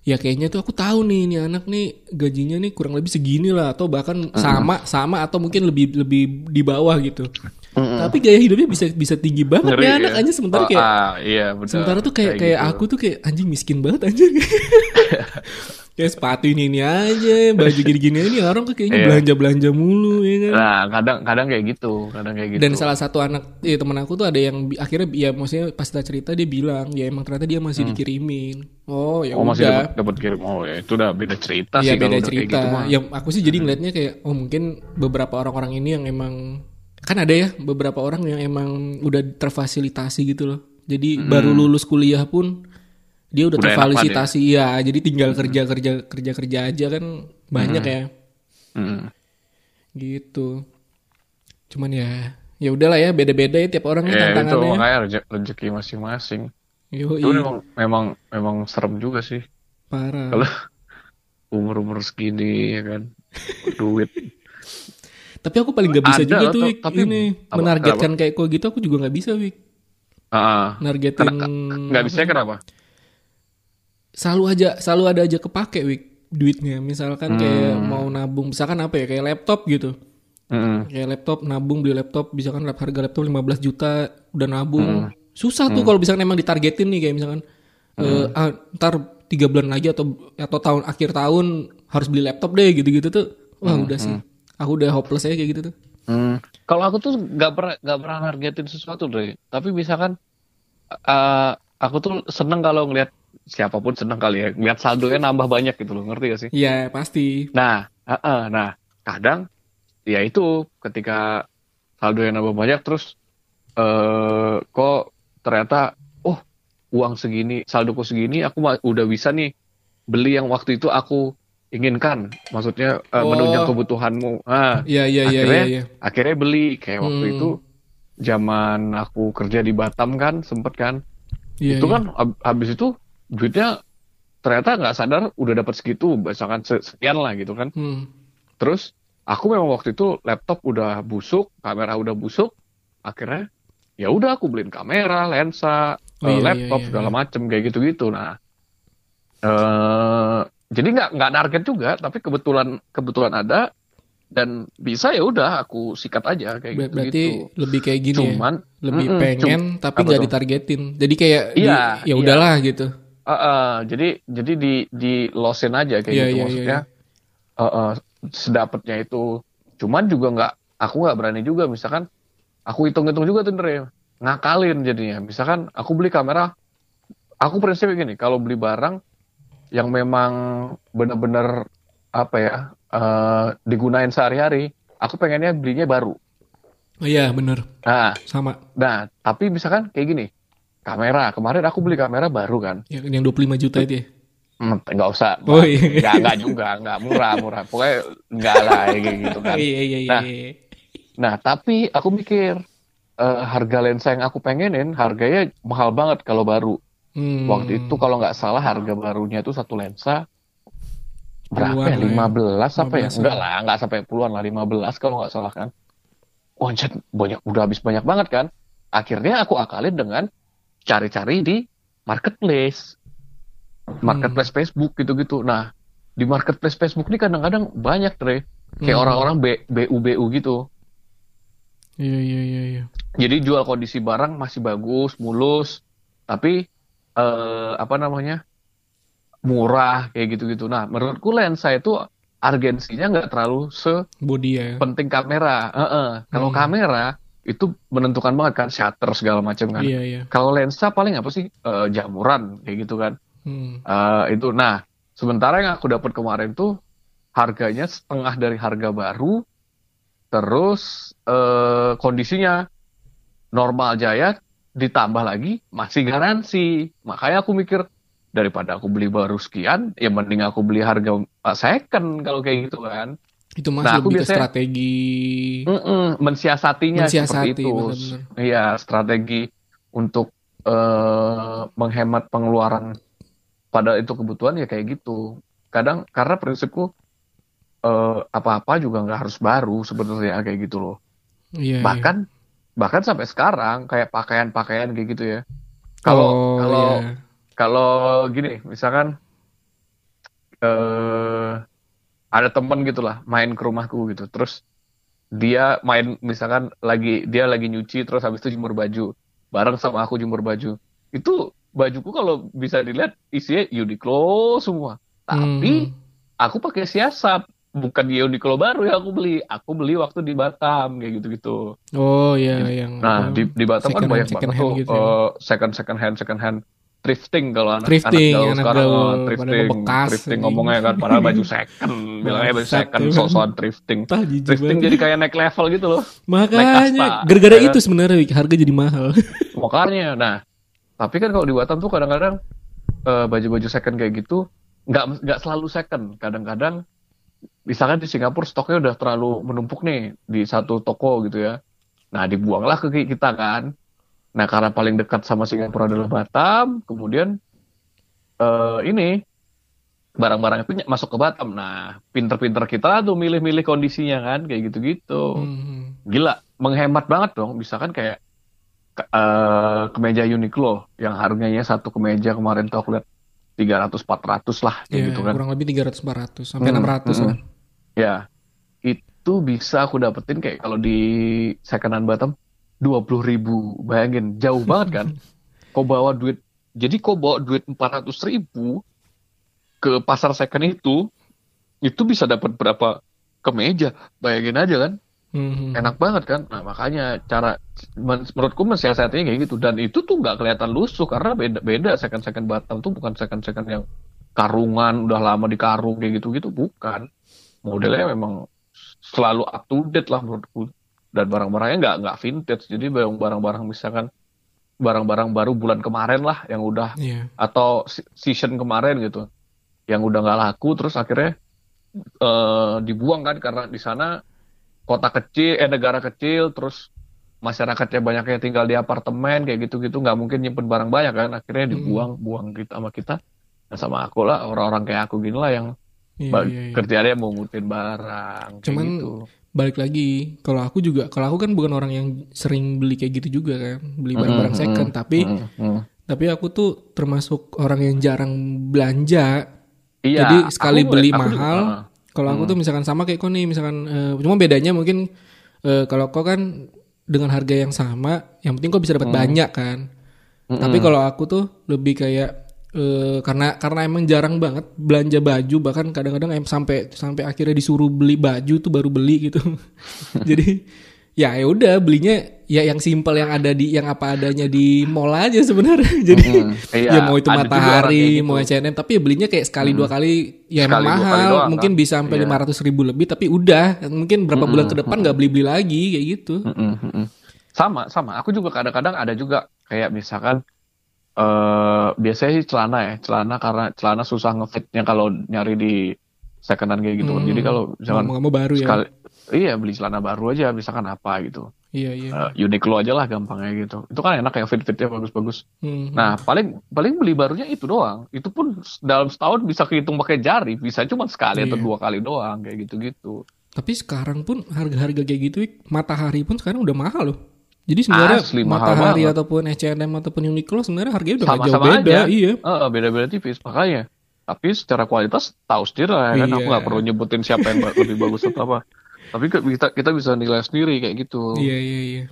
ya kayaknya tuh aku tahu nih ini anak nih gajinya nih kurang lebih segini lah atau bahkan sama sama atau mungkin lebih lebih di bawah gitu tapi gaya hidupnya bisa bisa tinggi banget Ngeri ya anak ya. aja sementara Oh, kayak ah, iya benar. sementara tuh kayak kayak gitu. aku tuh kayak anjing miskin banget anjing Kayak sepatu ini ini aja, baju gini-gini ini orang kok kayaknya Iya. belanja-belanja mulu ya kan. Nah, kadang kadang kayak gitu, kadang kayak gitu. Dan salah satu anak ya temen aku tuh ada yang akhirnya ya maksudnya pas kita cerita dia bilang ya emang ternyata dia masih dikirimin. Oh ya Hmm. oh masih udah. dapat dapat kirim. Oh ya itu udah beda cerita Iya sih kalau beda udah kayak cerita. gitu mah. Yang aku sih jadi ngeliatnya kayak oh mungkin beberapa orang-orang ini yang emang kan ada ya beberapa orang yang emang udah terfasilitasi gitu loh. Jadi baru lulus kuliah pun dia udah, Udah terfasilitasi ya. Jadi tinggal kerja kerja kerja kerja aja kan banyak ya Mm. gitu. Cuman ya ya udahlah ya beda-beda ya tiap orang ya Ya itu tantangannya. makanya reze- rezeki masing-masing. Yoi, Itu memang memang memang serem juga sih parah. kalau umur-umur segini ya kan. Duit. Tapi aku paling gak bisa Ada juga tuh tapi- Wik, tapi ini apa- menargetkan kayak kok gitu aku juga nggak bisa Wik. Ah, Nargetin nggak bisa kenapa? selalu aja selalu ada aja kepake Wik duitnya. Misalkan kayak Hmm. mau nabung misalkan apa ya kayak laptop gitu. Mm-mm. Kayak laptop nabung beli laptop misalkan harga laptop 15 juta udah nabung. Hmm. Susah tuh kalau misalkan emang ditargetin nih kayak misalkan Hmm. eh, ah, ntar tiga bulan lagi atau atau tahun akhir tahun harus beli laptop deh gitu-gitu tuh. Wah, udah sih. Aku udah hopeless aja kayak gitu tuh. Hmm. Kalau aku tuh nggak pernah nggak pernah nargetin sesuatu deh. Tapi misalkan eh, aku tuh seneng kalau ngelihat siapa pun seneng kali ya ngeliat saldonya nambah banyak gitu loh ngerti gak sih? Iya, pasti. Nah, heeh, nah kadang ya itu ketika saldo yang nambah banyak terus eh kok ternyata oh uang segini saldoku segini aku udah bisa nih beli yang waktu itu aku inginkan maksudnya eh, Oh. menunjang kebutuhanmu ah Iya, iya, iya, Akhirnya- iya, iya. akhirnya beli kayak waktu Hmm. itu zaman aku kerja di Batam kan sempet kan Iya, itu kan hab- habis itu duitnya ternyata nggak sadar udah dapat segitu misalkan se- sekian lah gitu kan Hmm. terus aku memang waktu itu laptop udah busuk kamera udah busuk akhirnya ya udah aku beliin kamera lensa Oh, eh, iya, laptop iya, iya, segala iya. macem kayak gitu gitu nah eh jadi nggak nggak target juga tapi kebetulan kebetulan ada dan bisa ya udah aku sikat aja kayak Ber- gitu berarti gitu lebih kayak gini ya. cuman Lebih Mm-mm, pengen tapi Apa nggak ditargetin. Jadi kayak di- Iya, ya iya. udahlah gitu. Uh, uh, jadi jadi di di losin aja kayak Iya, gitu iya, maksudnya uh, uh, sedapatnya itu cuman juga nggak aku nggak berani juga misalkan aku hitung-hitung juga tuh Ndre ngakalin jadinya misalkan aku beli kamera aku prinsipnya gini kalau beli barang yang memang benar-benar apa ya uh, digunain sehari-hari aku pengennya belinya baru Oh iya, bener. nah Sama. nah tapi misalkan kayak gini kamera kemarin aku beli kamera baru kan Yang, yang 25 juta itu ya. Hmm, nggak usah. Oh, iya. Nggak, nggak juga, nggak murah, murah. Pokoknya nggak lah kayak gitu kan. Iya, iya, iya. Nah. iya. Nah, tapi aku mikir eh, harga lensa yang aku pengenin harganya mahal banget kalau baru. Hmm. Waktu itu kalau nggak salah harga barunya itu satu lensa berapa Puluhan ya? lah ya. 15 apa ya? 15 Enggak lah. nggak sampai puluhan lah, 15 kalau nggak salah kan. Anjir, banyak udah habis banyak banget kan. Akhirnya aku akalin dengan cari-cari di marketplace. Marketplace Hmm. Facebook gitu-gitu. Nah, di marketplace Facebook ini kadang-kadang banyak, Dre. Kayak Hmm. orang-orang BU-BU gitu. Iya, iya, iya, iya. Jadi jual kondisi barang masih bagus, mulus, tapi eh, apa namanya murah kayak gitu-gitu. Nah, menurutku lensa itu urgensinya nggak terlalu Body ya. sepenting kamera. Heeh. Kalau Hmm. kamera itu menentukan banget kan shutter segala macam kan. Iya, iya. Kalau lensa paling apa sih Eh, jamuran kayak gitu kan. Hmm. Eh, itu. Nah, sementara yang aku dapat kemarin tuh harganya setengah dari harga baru, terus eh, kondisinya normal jaya, ditambah lagi masih garansi. Makanya aku mikir daripada aku beli baru sekian, ya mending aku beli harga eh, second kalau kayak gitu kan. Itu mas Nah, aku lebih ke biasanya- strategi. Mm-mm, mensiasatinya Mensiasati, seperti itu. Iya, strategi untuk eh, menghemat pengeluaran pada itu kebutuhan ya kayak gitu. Kadang karena prinsipku eh, apa-apa juga nggak harus baru sebenarnya kayak gitu loh. Iya, iya. Bahkan sampai sekarang kayak pakaian-pakaian kayak gitu ya. Kalau Oh, kalau iya. kalau gini, misalkan eh ada temen gitu lah main ke rumahku gitu, terus dia main misalkan lagi dia lagi nyuci terus habis itu jemur baju bareng sama aku jemur baju itu bajuku kalau bisa dilihat isinya Uniqlo semua Tapi Hmm. aku pakai siasat, bukan di Uniqlo baru ya aku beli. Aku beli waktu di Batam kayak gitu-gitu. Oh iya yang Nah, di, di Batam kan banyak banget hand tuh gitu eh, second second hand second hand thrifting kalau anak Thrifting, anak gaul anak sekarang gaul, pada thrifting bekas, thrifting anjing. ngomongnya kan padahal baju second bilangnya baju second sosokan thrifting thrifting jadi kayak naik level gitu loh Makanya gara-gara ya itu kan? sebenarnya harga jadi mahal. makanya nah tapi kan kalau di Batam tuh kadang-kadang eh, baju-baju second kayak gitu nggak nggak selalu second kadang-kadang misalkan di Singapura stoknya udah terlalu menumpuk nih di satu toko gitu ya. Nah dibuanglah ke kita kan. Nah karena paling dekat sama Singapura adalah Batam kemudian eh, ini barang-barang itu masuk ke Batam. Nah pinter-pinter kita tuh milih-milih kondisinya kan kayak gitu-gitu. Hmm. gila menghemat banget dong. Misalkan kayak ke- eh, kemeja Uniqlo yang harganya satu kemeja kemarin tuh aku lihat 300 400 lah kayak Ya, gitu kan kurang lebih 300 400 sampai Hmm, 600 hmm. lah. ya itu bisa aku dapetin kayak kalau di second hand Batam 20 ribu bayangin jauh banget kan kau bawa duit jadi kau bawa duit 400 ribu ke pasar second itu itu bisa dapat berapa kemeja bayangin aja kan Hmm. enak banget kan? Nah makanya cara men- menurutku mensiasatinya kayak gitu. Dan itu tuh nggak kelihatan lusuh karena beda beda second second Batam tuh bukan second second yang karungan udah lama di karung kayak gitu gitu bukan. Modelnya memang selalu up to date lah menurutku. Dan barang-barangnya nggak nggak vintage. Jadi barang- barang-barang misalkan barang-barang baru bulan kemarin lah yang udah Iya. atau se- season kemarin gitu. Yang udah nggak laku terus akhirnya eh, dibuang kan. Karena di sana kota kecil eh negara kecil terus masyarakatnya banyaknya tinggal di apartemen kayak gitu-gitu nggak mungkin nyimpen barang banyak kan akhirnya Hmm. dibuang buang gitu sama kita dan sama aku lah orang-orang kayak aku gini lah yang Iya, iya, iya. kerjaannya mau ngutin barang Cuman gitu balik lagi kalau aku juga kalau aku kan bukan orang yang sering beli kayak gitu juga kan beli barang-barang Mm, second mm, tapi mm, mm. tapi aku tuh termasuk orang yang jarang belanja iya jadi sekali aku- beli aku juga- mahal ah. Kalau aku tuh misalkan sama kayak kau nih misalkan eh, cuma bedanya mungkin eh, kalau kau kan dengan harga yang sama yang penting kau bisa dapat banyak kan. Tapi kalau aku tuh lebih kayak eh, karena karena emang jarang banget belanja baju bahkan kadang-kadang em sampai sampai akhirnya disuruh beli baju tuh baru beli gitu. Jadi ya ya udah belinya ya yang simpel yang ada di yang apa adanya di mall aja sebenarnya jadi Mm, iya, ya mau itu matahari gitu. mau H&M tapi ya belinya kayak sekali dua kali ya Sekali, kali mahal doang, mungkin kan? bisa sampai Iya. lima ratus ribu lebih tapi udah mungkin berapa bulan ke depan nggak beli beli lagi kayak gitu Mm-mm, mm-mm. Sama, sama. Aku juga kadang-kadang ada juga kayak misalkan eh biasanya sih celana ya, celana karena celana susah ngefitnya kalau nyari di second hand kayak gitu. Hmm. Jadi kalau misalkan nggak mau baru ya sekali, iya beli celana baru aja, misalkan apa gitu. iya iya Eh, Uniqlo aja lah gampangnya gitu. Itu kan enak ya fit-fitnya bagus-bagus. Hmm. Nah paling paling beli barunya itu doang. Itu pun dalam setahun bisa kehitung pakai jari, bisa cuma sekali atau Iya. dua kali doang kayak gitu-gitu. Tapi sekarang pun harga-harga kayak gitu, matahari pun sekarang udah mahal loh. Jadi sebenarnya Asli, mahal matahari banget. ataupun H&M ataupun Uniqlo sebenarnya harganya udah nggak jauh sama-sama beda. aja. Iya. Heeh, beda-beda tipis makanya. Tapi secara kualitas tahu sendiri lah ya kan. Aku Iya. nggak perlu nyebutin siapa yang lebih bagus atau apa. Tapi kita kita bisa nilai sendiri kayak gitu. Iya iya iya.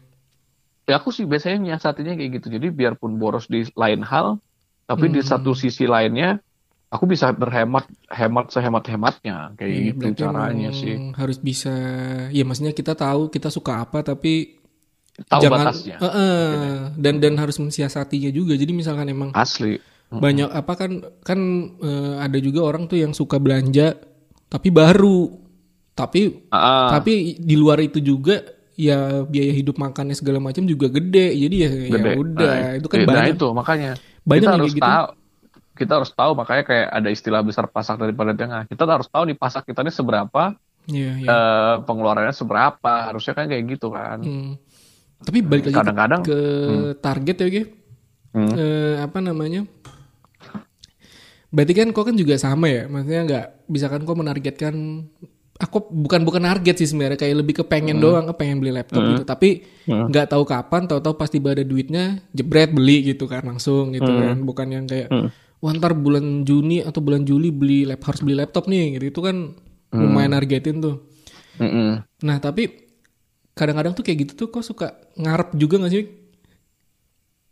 Ya aku sih biasanya nyiasatinya kayak gitu. Jadi biarpun boros di lain hal, tapi di Hmm. satu sisi lainnya aku bisa berhemat hemat sehemat hematnya kayak Iya, gitu caranya sih. Harus bisa, ya maksudnya kita tahu kita suka apa tapi Tahu jangan batasnya. Eh, eh, dan dan harus mensiasatinya juga. Jadi misalkan emang Asli. banyak apa kan kan eh, ada juga orang tuh yang suka belanja tapi baru tapi Ah, tapi di luar itu juga ya biaya hidup makannya segala macam juga gede. Jadi ya ya gede. udah Nah, itu kan nah, banyak. itu makanya. Banyak kita harus gitu. tahu kita harus tahu makanya kayak ada istilah besar pasak daripada tengah. Kita harus tahu nih pasak kita ini seberapa Iya, iya. eh, pengeluarannya seberapa. Harusnya kan kayak gitu kan. Hmm. tapi balik lagi ke, kadang-kadang ke target ya Ge. Hmm. Eh, apa namanya? Berarti kan kok kan juga sama ya? Maksudnya nggak bisa kan kok menargetkan aku bukan bukan target sih sebenarnya kayak lebih ke pengen doang ke pengen beli laptop gitu. Tapi nggak tahu kapan tahu-tahu pasti ada duitnya jebret beli gitu kan langsung gitu kan. Bukan yang kayak wah ntar bulan Juni atau bulan Juli beli lap harus beli laptop nih gitu. Itu kan lumayan nargetin tuh. Mm-mm. nah tapi kadang-kadang tuh kayak gitu tuh kok suka ngarep juga gak sih?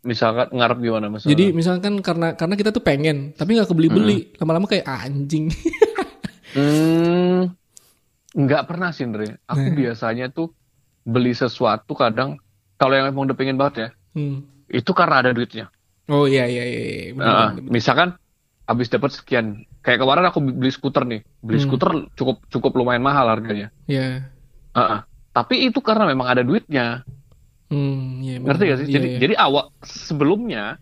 Misalkan ngarep gimana maksudnya? Jadi misalkan karena karena kita tuh pengen, tapi nggak kebeli-beli, lama-lama kayak anjing. Hmm, nggak pernah sih Andre. Aku Nah. biasanya tuh beli sesuatu kadang kalau yang emang udah pengen banget ya, Hmm. itu karena ada duitnya. Oh iya iya iya. iya. Bener, Nah, misalkan habis dapat sekian, kayak kemarin aku beli skuter nih, beli Hmm. skuter cukup cukup lumayan mahal harganya. Iya. Heeh. Tapi itu karena memang ada duitnya, Hmm, iya, bener. ngerti gak sih? Iya, Jadi iya. jadi awal sebelumnya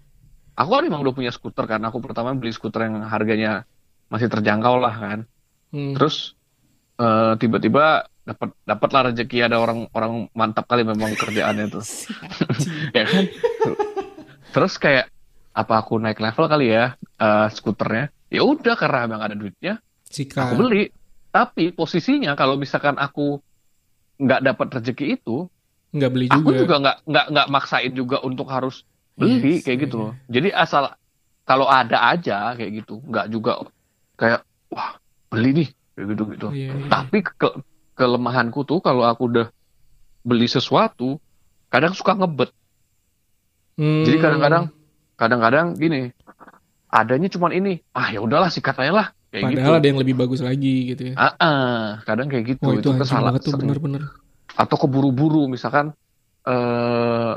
aku kan memang udah punya skuter kan. Aku pertama beli skuter yang harganya masih terjangkau lah kan. Hmm. Terus eh, tiba-tiba dapat dapat lah rezeki ada orang orang mantap kali memang kerjaannya tuh. Anjing. ya kan? Terus kayak apa aku naik level kali ya eh, skuternya? Ya udah karena memang ada duitnya, Sikat. aku beli. Tapi posisinya kalau misalkan aku nggak dapat rezeki itu, Nggak beli juga. aku juga nggak nggak nggak maksain juga untuk harus beli Yes, kayak iya, gitu loh. Jadi asal kalau ada aja kayak gitu, nggak juga kayak wah beli nih kayak gitu gitu. Iya, iya. Tapi ke- kelemahanku tuh kalau aku udah beli sesuatu, kadang suka ngebet. Hmm. Jadi kadang-kadang kadang-kadang gini, adanya cuman ini. Ah ya udahlah sikat aja lah kayak gitu. Padahal ada yang lebih bagus lagi gitu ya. Ah, ah, kadang kayak gitu Oh itu, kesalahan tuh bener-bener. atau keburu-buru misalkan eh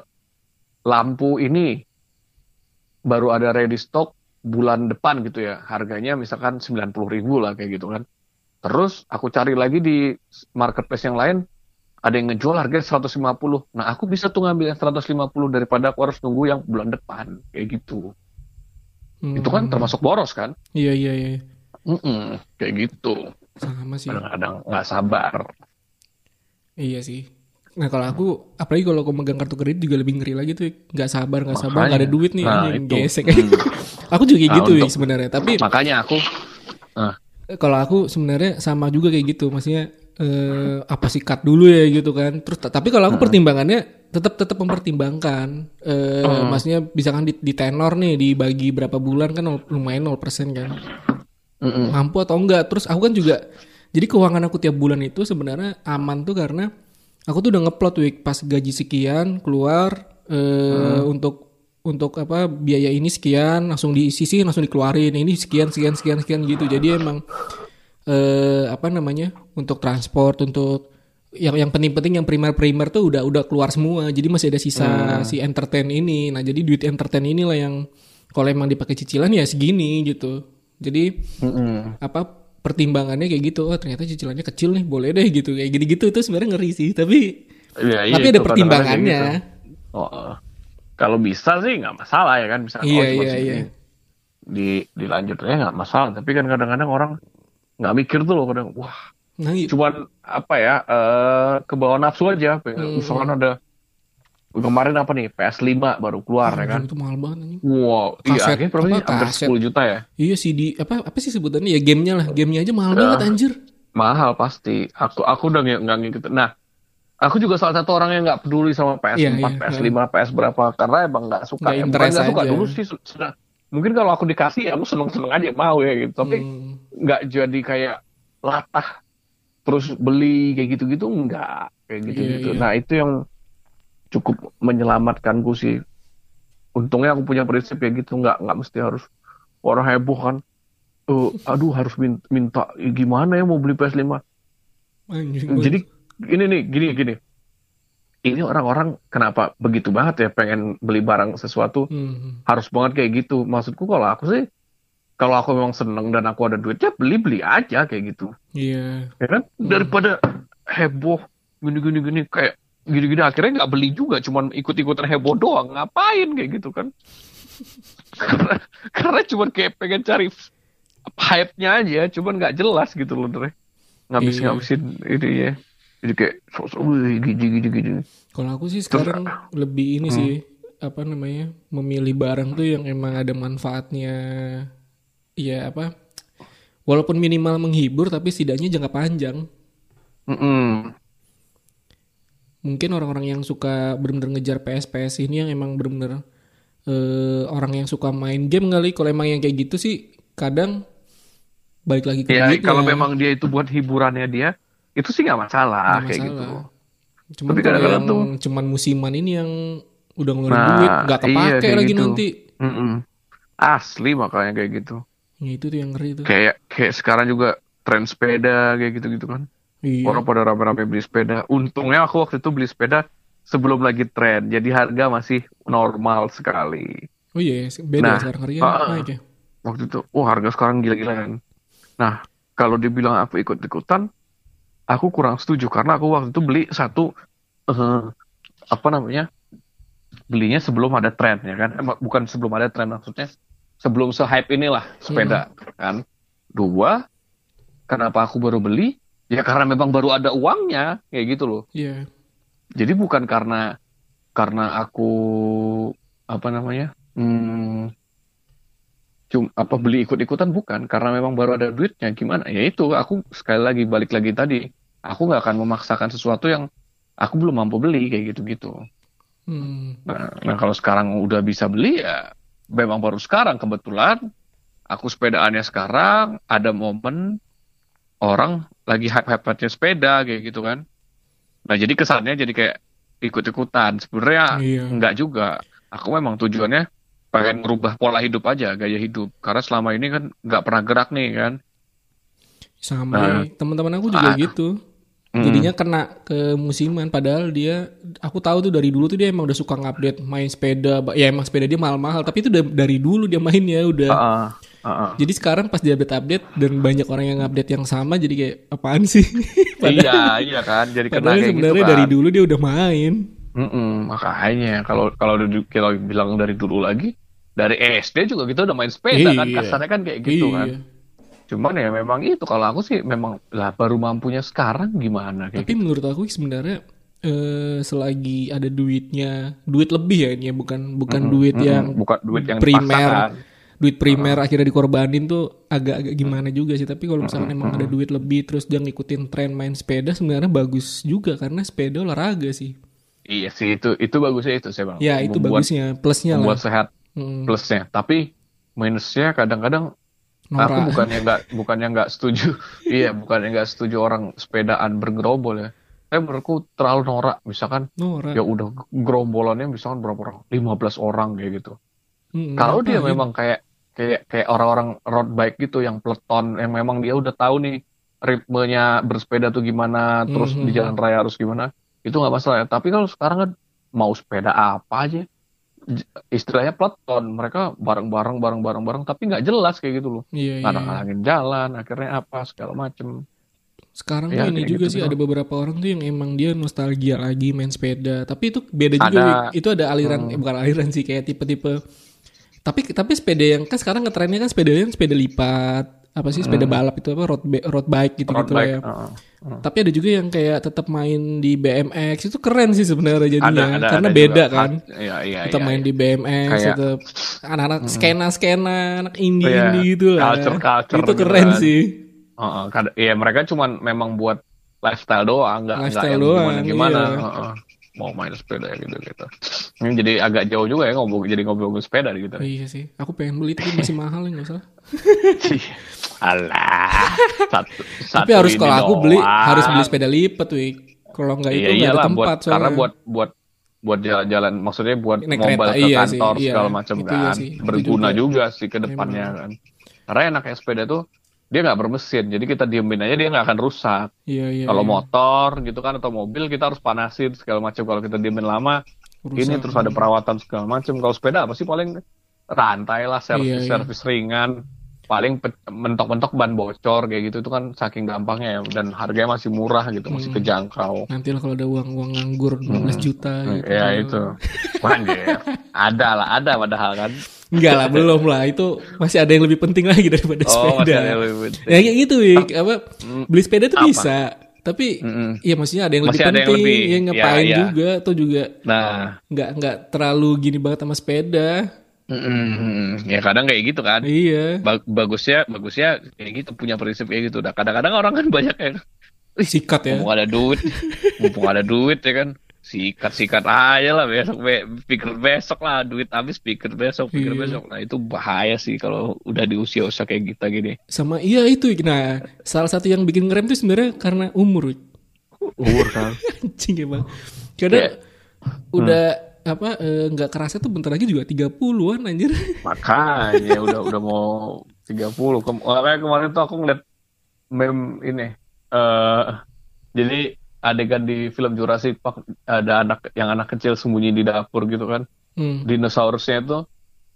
lampu ini baru ada ready stock bulan depan gitu ya harganya misalkan 90.000 ribu lah kayak gitu kan terus aku cari lagi di marketplace yang lain ada yang ngejual harganya 150 nah aku bisa tuh ngambil yang 150 daripada aku harus nunggu yang bulan depan kayak gitu Hmm. itu kan termasuk boros kan Iya iya iya. Mm-mm, kayak gitu Sama sih. kadang-kadang nggak sabar Iya sih. Nah kalau aku, apalagi kalau aku megang kartu kredit juga lebih ngeri lagi tuh. Nggak sabar, nggak sabar, nggak ada duit nih, Nah, anjing, gesek. Hmm. aku juga kayak Nah, gitu ya untuk- sebenarnya. Tapi makanya aku kalau aku sebenarnya sama juga kayak gitu. Maksudnya eh, apa sih cut dulu ya gitu kan. Terus tapi kalau aku pertimbangannya tetap tetap mempertimbangkan. Eh, Maksudnya misalkan di, di tenor nih dibagi berapa bulan kan lumayan 0% kan. Mm-mm. mampu atau enggak terus aku kan juga jadi keuangan aku tiap bulan itu sebenarnya aman tuh karena aku tuh udah ngeplot week pas gaji sekian keluar eh, untuk untuk apa biaya ini sekian langsung disisihin langsung dikeluarin. Ini sekian sekian sekian sekian gitu. Jadi emang eh apa namanya untuk transport untuk yang yang penting-penting yang primer-primer tuh udah udah keluar semua. Jadi masih ada sisa si entertain ini. Nah jadi duit entertain inilah yang kalau emang dipakai cicilan ya segini gitu. Jadi Mm-mm. apa pertimbangannya kayak gitu oh ternyata cicilannya kecil nih boleh deh gitu. Kayak gitu-gitu itu sebenarnya ngeri sih tapi Iya, iya, tapi ada kadang-kadang pertimbangannya. Gitu. Oh. Kalau bisa sih nggak masalah ya kan, misalkan Iya, oh, iya, segini, iya. di dilanjut aja nggak masalah. Tapi kan kadang-kadang orang nggak mikir tuh loh kadang, wah, nah iya. cuman apa ya, eh ke bawah nafsu aja. Hmm. Misalkan ada kemarin apa nih PS5 baru keluar ya kan, itu mahal banget anjing. wow, iya, Kaset, harganya berapa sih? Hampir kaset. 10 juta ya, iya sih di apa apa sih sebutannya ya gamenya lah gamenya aja mahal Ya. banget anjir mahal pasti. Aku aku udah nggak ngikutin. Nah, aku juga salah satu orang yang nggak peduli sama PS4, Iya, iya. PS5, PS berapa karena emang nggak suka. Nggak ya, bukan interest nggak suka dulu sih su- sudah. Mungkin kalau aku dikasih ya aku seneng-seneng aja mau ya gitu. Tapi Hmm. nggak jadi kayak latah terus beli kayak gitu-gitu nggak kayak gitu-gitu. Iya, iya. Nah itu yang cukup menyelamatkanku sih. Untungnya aku punya prinsip ya gitu nggak nggak mesti harus orang heboh kan. Eh, aduh harus min- minta, gimana ya mau beli PS5 anjing jadi ini nih gini gini. Ini orang-orang kenapa begitu banget ya pengen beli barang sesuatu? Hmm. harus banget kayak gitu. Maksudku kalau aku sih kalau aku memang seneng dan aku ada duitnya beli beli aja kayak gitu. Iya. Ya kan? Daripada heboh gini gini gini kayak gini gini akhirnya nggak beli juga cuman ikut ikutan heboh doang. Ngapain kayak gitu kan? Karena karena cuman kayak pengen cari hype-nya aja cuman nggak jelas gitu loh Dre. Ngabis ngabisin ini ya jadi kayak sosok gini gini gini Kalau aku sih sekarang lebih ini Hmm. sih apa namanya memilih barang tuh yang emang ada manfaatnya. Iya apa? Walaupun minimal menghibur tapi setidaknya jangka panjang. Mm-mm. Mungkin orang-orang yang suka bener-bener ngejar PS PS ini yang emang bener-bener eh, orang yang suka main game kali. Kalau emang yang kayak gitu sih kadang balik lagi ke ya kalau memang dia itu buat hiburannya dia itu sih nggak masalah Nggak kayak masalah. gitu Cuman Tapi kadang-kadang yang cuman musiman ini yang udah ngeluarin Nah, duit nggak iya, kepake kayak lagi gitu. nanti Mm-mm. Asli makanya kayak gitu. ya, itu tuh yang ngeri tuh Kayak kayak sekarang juga tren sepeda kayak gitu-gitu kan. iya Orang pada rame-rame beli sepeda. Untungnya aku waktu itu beli sepeda sebelum lagi tren. Jadi harga masih normal sekali. oh iya beda Nah, sekarang harganya ah, naik ya Waktu itu, oh harga sekarang gila-gilaan. Nah, kalau dibilang aku ikut-ikutan, aku kurang setuju karena aku waktu itu beli satu eh, apa namanya? Belinya sebelum ada tren ya kan? Eh, bukan sebelum ada tren maksudnya sebelum se-hype inilah sepeda kan. Dua, kenapa aku baru beli? Ya karena memang baru ada uangnya kayak gitu loh. iya Jadi bukan karena karena aku apa namanya? Hmm, cum, apa beli ikut-ikutan bukan karena memang baru ada duitnya gimana? Ya itu aku sekali lagi balik lagi tadi, aku nggak akan memaksakan sesuatu yang aku belum mampu beli kayak gitu-gitu. hmm. Nah, nah kalau sekarang udah bisa beli ya memang baru sekarang kebetulan aku sepedaannya sekarang ada momen orang lagi hype-hype-nya sepeda kayak gitu kan. Nah jadi kesannya jadi kayak ikut-ikutan. Sebenarnya Iya. enggak juga. Aku memang tujuannya pengen merubah pola hidup aja, gaya hidup. Karena selama ini kan nggak pernah gerak nih kan. sama Nah. teman-teman aku juga Ah. gitu Mm. jadinya kena ke musiman padahal dia aku tahu tuh dari dulu tuh dia emang udah suka ngupdate main sepeda ya emang sepeda dia mahal-mahal tapi itu dari dulu dia mainnya udah Heeh, heeh. jadi sekarang pas dia update update dan banyak orang yang update yang sama jadi kayak apaan sih iya, iya kan. Jadi kena padahal kayak gitu sebenarnya kan. dari dulu dia udah main Mm-mm, makanya kalau kalau kalau bilang dari dulu lagi dari SD juga kita udah main sepeda kan Iya. kasarnya kan kayak gitu Iya. kan. Cuman ya memang itu kalau aku sih memang lah baru mampunya sekarang gimana kayak Tapi menurut aku sebenarnya eh, selagi ada duitnya, duit lebih ya ini ya, bukan bukan duit Mm-mm, yang bukan duit yang primer. dipaksakan. duit primer akhirnya dikorbanin tuh agak-agak gimana juga sih. Tapi kalau misalkan emang ada duit lebih terus dia ngikutin tren main sepeda sebenarnya bagus juga karena sepeda olahraga sih. Iya sih itu itu bagusnya itu saya bang. Ya itu Membuat- bagusnya, plusnya membuat lah. sehat Hmm, plusnya. Tapi minusnya kadang-kadang aku norak. bukannya nggak bukannya nggak setuju. iya bukannya nggak setuju orang sepedaan bergerombol ya. Tapi menurutku terlalu norak. Misalkan Norak. ya udah gerombolannya misalkan berapa orang? 15 orang kayak gitu. Hmm, Kalau dia memang kayak kayak kayak orang-orang road bike gitu yang peleton yang memang dia udah tahu nih ritmenya bersepeda tuh gimana, terus di Mhm. jalan raya harus gimana, itu nggak masalah ya. Tapi kalau sekarang kan mau sepeda apa aja, istilahnya peleton, mereka bareng-bareng bareng-bareng bareng, tapi nggak jelas kayak gitu loh. Iya, iya. Ngadang-ngadangin jalan, akhirnya apa segala macem. Sekarang Ya, tuh ini juga gitu sih ada beberapa orang tuh yang emang dia nostalgia lagi main sepeda. Tapi itu beda juga. Ada. Itu ada aliran Hmm. eh, bukan aliran sih kayak tipe-tipe. Tapi tapi sepeda yang kan sekarang ngetrennya kan sepeda yang sepeda lipat apa sih sepeda balap itu apa road road bike gitu Hmm. Road gitu bike, ya. Tapi ada juga yang kayak tetap main di BMX itu keren sih sebenarnya jadinya Ada, ada, karena ada beda juga. kan. Iya, iya, Tetap iya, main iya. di BMX Kayak- tetap anak-anak skena-skena anak indie Iya, gitu lah. culture-culture itu gitu keren kan. sih. Heeh, kad- Iya mereka cuman memang buat lifestyle doang, nggak nggak Lifestyle yang doang, gimana gimana. iya. Mau main sepeda gitu gitu. Ini jadi agak jauh juga ya ngobrol jadi ngobrol sepeda gitu. Iya sih, aku pengen beli tapi masih mahal ya nggak salah. Alah, satu, satu Tapi harus kalau aku beli harus beli sepeda lipat, wih. Kalau nggak itu Iya nggak ada tempat buat soalnya. karena buat buat buat jalan-jalan maksudnya buat Naik mobile kereta, ke iya sih, kantor iya. segala macam Itu iya kan sih, itu berguna juga. juga. sih ke depannya kan karena enaknya sepeda tuh dia nggak bermesin jadi kita diemin aja dia nggak akan rusak Iya iya. kalau iya. motor gitu kan atau mobil kita harus panasin segala macam kalau kita diemin lama Rusak. ini terus ada perawatan segala macam kalau sepeda apa sih paling rantai lah servis Iya, iya. servis ringan paling mentok-mentok ban bocor kayak gitu itu kan saking gampangnya ya dan harganya masih murah gitu masih Hmm. kejangkau Nanti lah kalau ada uang uang nganggur 12 juta. Hmm, gitu. ya itu Anjir. ada lah ada padahal kan Enggak lah, belum lah. Itu masih ada yang lebih penting lagi daripada oh masih sepeda. ada yang lebih penting. Ya kayak gitu, Wik. Apa beli sepeda tuh Apa? bisa. Tapi Mm-mm. ya maksudnya ada yang Masih lebih ada yang penting, lebih. ya ngapain Ya, ya. juga atau juga nah nggak nggak terlalu gini banget sama sepeda. mm-mm. ya kadang kayak gitu kan Iya. Ba- bagusnya bagusnya kayak gitu punya prinsip kayak gitu nah kadang-kadang orang kan banyak yang Sikat ya. mumpung ada duit mumpung ada duit ya kan sikat sikat aja lah besok be- pikir besok lah duit habis pikir besok pikir Iya. besok nah itu bahaya sih kalau udah di usia usia kayak kita gini Sama iya itu. Nah, salah satu yang bikin ngerem tuh sebenarnya karena umur. Umur kan Anjing emang. Kadang Ya. udah apa eh, nggak kerasa tuh bentar lagi juga 30-an anjir. Makanya udah udah mau 30. Kem kemarin tuh aku ngeliat meme ini. eh jadi adegan di film Jurassic Park ada anak yang anak kecil sembunyi di dapur gitu kan. Hmm. Dinosaurusnya itu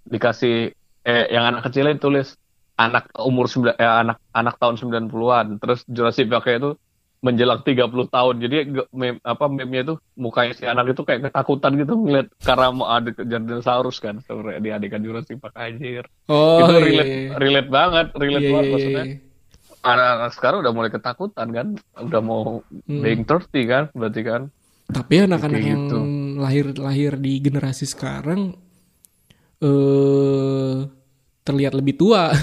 dikasih eh yang anak kecilnya tulis anak umur sembilan eh, anak anak tahun 90-an. Terus Jurassic Park itu menjelang 30 tahun. Jadi meme, apa meme-nya itu mukanya si anak itu kayak ketakutan gitu ngeliat karena mau ada dinosaurus kan sebenarnya di adegan Jurassic Park anjir. Oh itu iya. relate iya. relate banget, relate Iya, banget iya, maksudnya. iya. Anak-anak sekarang udah mulai ketakutan kan, udah mau Hmm. being 30 kan, berarti kan. Tapi anak-anak Kayak yang gitu. lahir-lahir di generasi sekarang eh terlihat lebih tua.